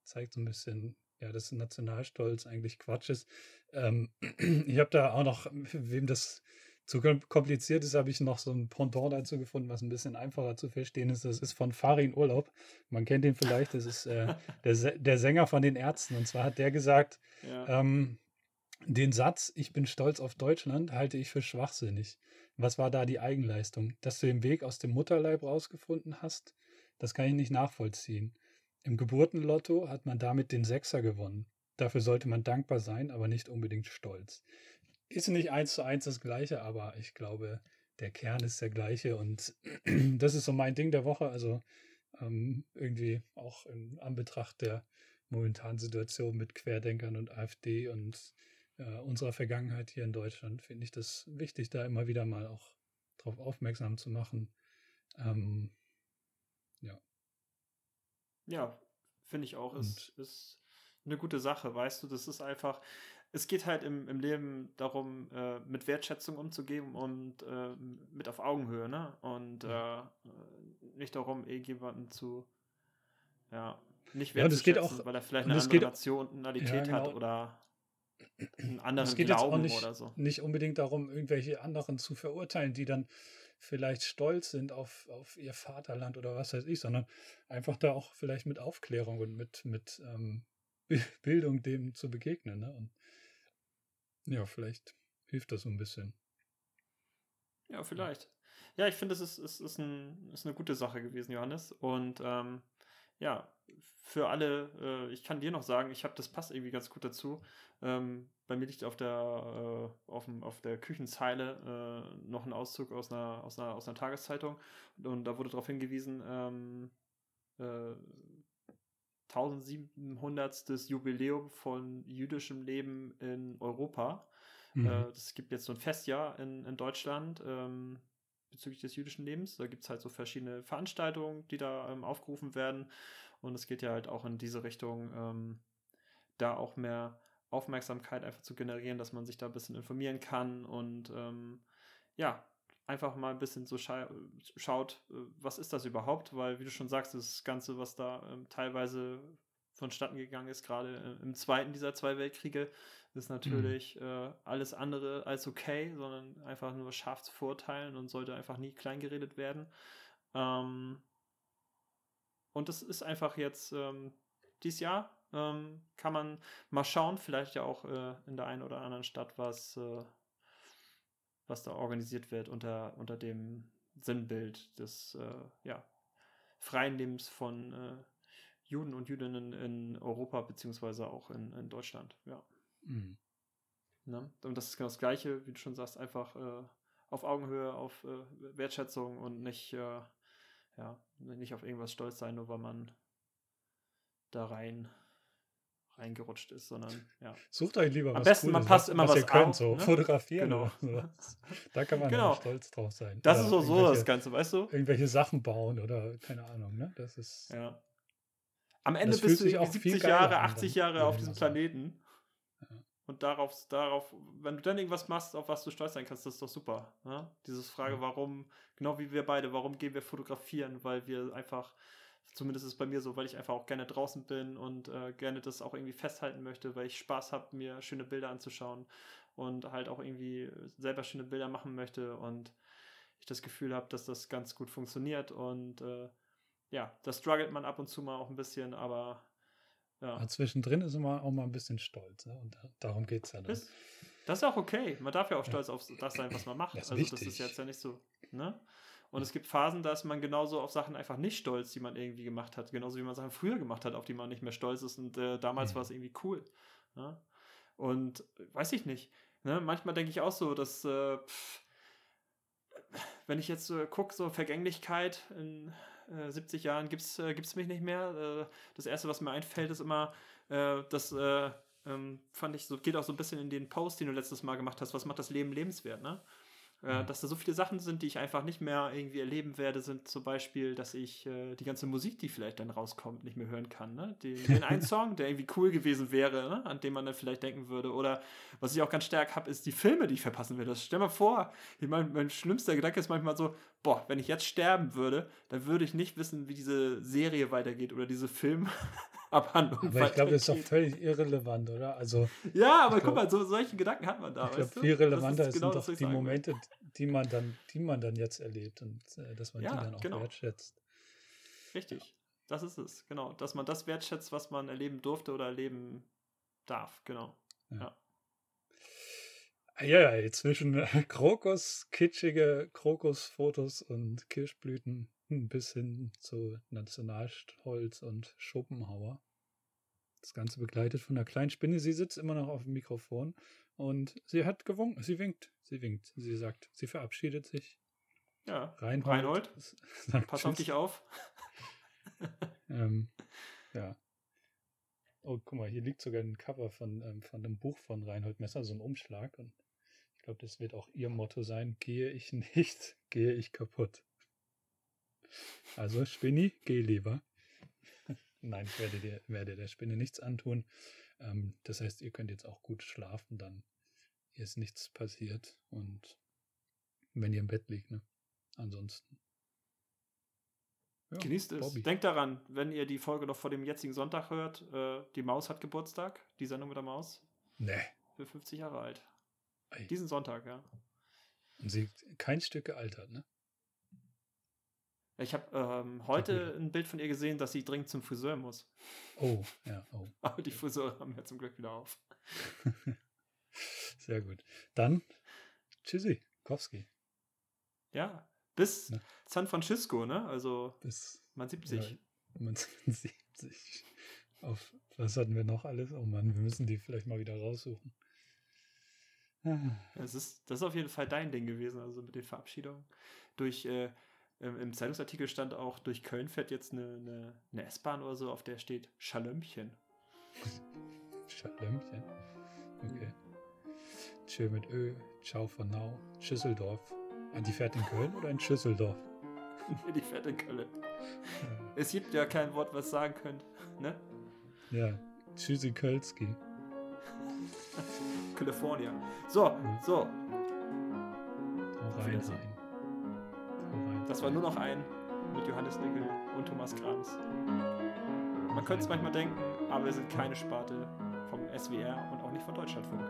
zeigt so ein bisschen, ja, dass Nationalstolz eigentlich Quatsch ist. Ähm, ich habe da auch noch, wem das zu kompliziert ist, habe ich noch so ein Pendant dazu gefunden, was ein bisschen einfacher zu verstehen ist. Das ist von Farin Urlaub. Man kennt ihn vielleicht, das ist äh, der, der Sänger von den Ärzten. Und zwar hat der gesagt, ja. ähm, den Satz, ich bin stolz auf Deutschland, halte ich für schwachsinnig. Was war da die Eigenleistung? Dass du den Weg aus dem Mutterleib rausgefunden hast? Das kann ich nicht nachvollziehen. Im Geburtenlotto hat man damit den Sechser gewonnen. Dafür sollte man dankbar sein, aber nicht unbedingt stolz. Ist nicht eins zu eins das gleiche, aber ich glaube, der Kern ist der gleiche und das ist so mein Ding der Woche. Also ähm, irgendwie auch in Anbetracht der momentanen Situation mit Querdenkern und AfD und äh, unserer Vergangenheit hier in Deutschland finde ich das wichtig, da immer wieder mal auch darauf aufmerksam zu machen. Ähm, ja. Ja, finde ich auch. Es ist eine gute Sache, weißt du, das ist einfach, es geht halt im, im Leben darum, äh, mit Wertschätzung umzugehen und äh, mit auf Augenhöhe, ne? Und äh, nicht darum, irgendjemanden zu, ja, nicht wertschätzen, ja, auch, weil er vielleicht eine andere Nationalität ja, genau. hat oder einen anderen es geht Glauben jetzt auch nicht, oder so. Nicht unbedingt darum, irgendwelche anderen zu verurteilen, die dann vielleicht stolz sind auf, auf ihr Vaterland oder was weiß ich, sondern einfach da auch vielleicht mit Aufklärung und mit, mit ähm, Bildung dem zu begegnen. Ne? Und ja, vielleicht hilft das so ein bisschen. Ja, vielleicht. Ja, ich finde, es ist, es ist, ein, ist eine gute Sache gewesen, Johannes. Und ähm, ja, für alle, äh, ich kann dir noch sagen, ich habe das passt irgendwie ganz gut dazu. Ähm, bei mir liegt auf der, äh, auf, dem, auf der Küchenzeile äh, noch ein Auszug aus einer, aus einer, aus einer Tageszeitung und, und da wurde darauf hingewiesen, ähm, 1700. Äh, Jubiläum von jüdischem Leben in Europa. Mhm. Äh, es gibt jetzt so ein Festjahr in, in Deutschland ähm, bezüglich des jüdischen Lebens. Da gibt es halt so verschiedene Veranstaltungen, die da ähm, aufgerufen werden. Und es geht ja halt auch in diese Richtung, ähm, da auch mehr Aufmerksamkeit einfach zu generieren, dass man sich da ein bisschen informieren kann und ähm, ja, einfach mal ein bisschen so scha schaut, äh, was ist das überhaupt, weil wie du schon sagst, das Ganze, was da ähm, teilweise vonstatten gegangen ist, gerade äh, im zweiten dieser zwei Weltkriege, ist natürlich mhm. äh, alles andere als okay, sondern einfach nur scharf zu verurteilen und sollte einfach nie kleingeredet werden. Ähm, und das ist einfach jetzt ähm, dieses Jahr ähm, kann man mal schauen, vielleicht ja auch äh, in der einen oder anderen Stadt, was, äh, was da organisiert wird unter, unter dem Sinnbild des äh, ja, freien Lebens von äh, Juden und Jüdinnen in Europa beziehungsweise auch in, in Deutschland. Ja. Mhm. Ne? Und das ist genau das Gleiche, wie du schon sagst, einfach äh, auf Augenhöhe, auf äh, Wertschätzung und nicht, ja, nicht auf irgendwas stolz sein, nur weil man da rein reingerutscht ist, sondern ja. Sucht euch lieber Am was besten, Cooles, man passt immer was, was ihr könnt, auf, so ne? fotografieren. Genau. Da kann man genau. stolz drauf sein. Das oder ist auch so das Ganze, weißt du? Irgendwelche Sachen bauen oder keine Ahnung, ne? Das ist. Ja. Am Ende bist du auch 70 Jahre, 80 Jahre auf diesem Planeten. Ja. Und darauf, darauf, wenn du dann irgendwas machst, auf was du stolz sein kannst, das ist doch super. Ne? Diese Frage, warum, genau wie wir beide, warum gehen wir fotografieren? Weil wir einfach Zumindest ist es bei mir so, weil ich einfach auch gerne draußen bin und äh, gerne das auch irgendwie festhalten möchte, weil ich Spaß habe, mir schöne Bilder anzuschauen und halt auch irgendwie selber schöne Bilder machen möchte und ich das Gefühl habe, dass das ganz gut funktioniert und äh, ja, da struggelt man ab und zu mal auch ein bisschen, aber ja. ja zwischendrin ist man auch mal ein bisschen stolz ne? und darum geht es ja dann. Ist, das ist auch okay. Man darf ja auch stolz ja. auf das sein, was man macht. Das also wichtig. das ist jetzt ja nicht so, ne? Und es gibt Phasen, da ist man genauso auf Sachen einfach nicht stolz, die man irgendwie gemacht hat. Genauso wie man Sachen früher gemacht hat, auf die man nicht mehr stolz ist. Und äh, damals mhm. war es irgendwie cool. Ja? Und weiß ich nicht. Ne? Manchmal denke ich auch so, dass, äh, pff, wenn ich jetzt äh, gucke, so Vergänglichkeit in 70 äh, Jahren gibt es äh, mich nicht mehr. Äh, das Erste, was mir einfällt, ist immer, äh, das ähm, fand ich so, geht auch so ein bisschen in den Post, den du letztes Mal gemacht hast. Was macht das Leben lebenswert? Ne? Äh, dass da so viele Sachen sind, die ich einfach nicht mehr irgendwie erleben werde, sind zum Beispiel, dass ich äh, die ganze Musik, die vielleicht dann rauskommt, nicht mehr hören kann. Ne? Den, den einen Song, der irgendwie cool gewesen wäre, ne? an den man dann vielleicht denken würde. Oder was ich auch ganz stark habe, ist die Filme, die ich verpassen würde. Stell mal vor, ich mein, mein schlimmster Gedanke ist manchmal so, boah, wenn ich jetzt sterben würde, dann würde ich nicht wissen, wie diese Serie weitergeht oder diese Film. Abhandlung. Aber ich glaube, das ist doch völlig irrelevant, oder? Also, ja, aber guck mal, so, solche Gedanken hat man da. Ich glaube, viel relevanter genau sind doch die Momente, die man, dann, die man dann jetzt erlebt und äh, dass man ja, die dann auch genau. wertschätzt. Richtig, das ist es, genau. Dass man das wertschätzt, was man erleben durfte oder erleben darf, genau. Ja. ja. Ja, ja, zwischen Krokus, kitschige Krokusfotos und Kirschblüten bis hin zu Nationalholz und Schopenhauer. Das Ganze begleitet von einer kleinen Spinne. Sie sitzt immer noch auf dem Mikrofon und sie hat gewunken. Sie winkt. Sie winkt. Sie sagt, sie verabschiedet sich. Ja. Reinhold. Reinhold pass auf dich auf. ähm, ja. Oh, guck mal, hier liegt sogar ein Cover von, ähm, von einem Buch von Reinhold Messer, so ein Umschlag. Und glaube, das wird auch ihr Motto sein: Gehe ich nicht, gehe ich kaputt. Also, Spinni, geh lieber. Nein, ich werde, dir, werde der Spinne nichts antun. Ähm, das heißt, ihr könnt jetzt auch gut schlafen, dann ist nichts passiert. Und wenn ihr im Bett liegt, ne? Ansonsten. Ja, Genießt es. Bobby. Denkt daran, wenn ihr die Folge noch vor dem jetzigen Sonntag hört, äh, die Maus hat Geburtstag, die Sendung mit der Maus. Nee. Für 50 Jahre alt. Ei. Diesen Sonntag, ja. Und sie kein Stück gealtert, ne? Ich habe ähm, heute ein Bild von ihr gesehen, dass sie dringend zum Friseur muss. Oh, ja, oh. Aber die Friseure haben ja zum Glück wieder auf. Sehr gut. Dann, tschüssi, Kowski. Ja, bis Na. San Francisco, ne? Also, bis, man sieht sich. Ja, man sieht sich. Auf, was hatten wir noch alles? Oh Mann, wir müssen die vielleicht mal wieder raussuchen. Das ist, das ist auf jeden Fall dein Ding gewesen, also mit den Verabschiedungen. Durch äh, im Zeitungsartikel stand auch, durch Köln fährt jetzt eine, eine, eine S-Bahn oder so, auf der steht Schalömchen. Schalömchen? Okay. Tschö mit Ö, ciao von now, Schüsseldorf. Ah, die fährt in Köln oder in Schüsseldorf? die fährt in Köln. Es gibt ja kein Wort, was sagen könnt, ne? Ja, Tschüssi Kölski. California. So, so. Hau rein, rein. Das war nur noch ein mit Johannes Nickel und Thomas Krams. Man könnte es manchmal denken, aber wir sind keine Sparte vom SWR und auch nicht von Deutschlandfunk.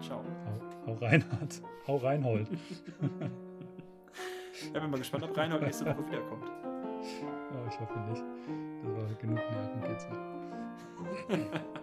Ciao. Hau, hau Reinhard. Hau Reinhold. ja, bin mal gespannt, ob Reinhold nächste Woche wiederkommt. Oh, ich hoffe nicht. Das war genug Nervenkitzel.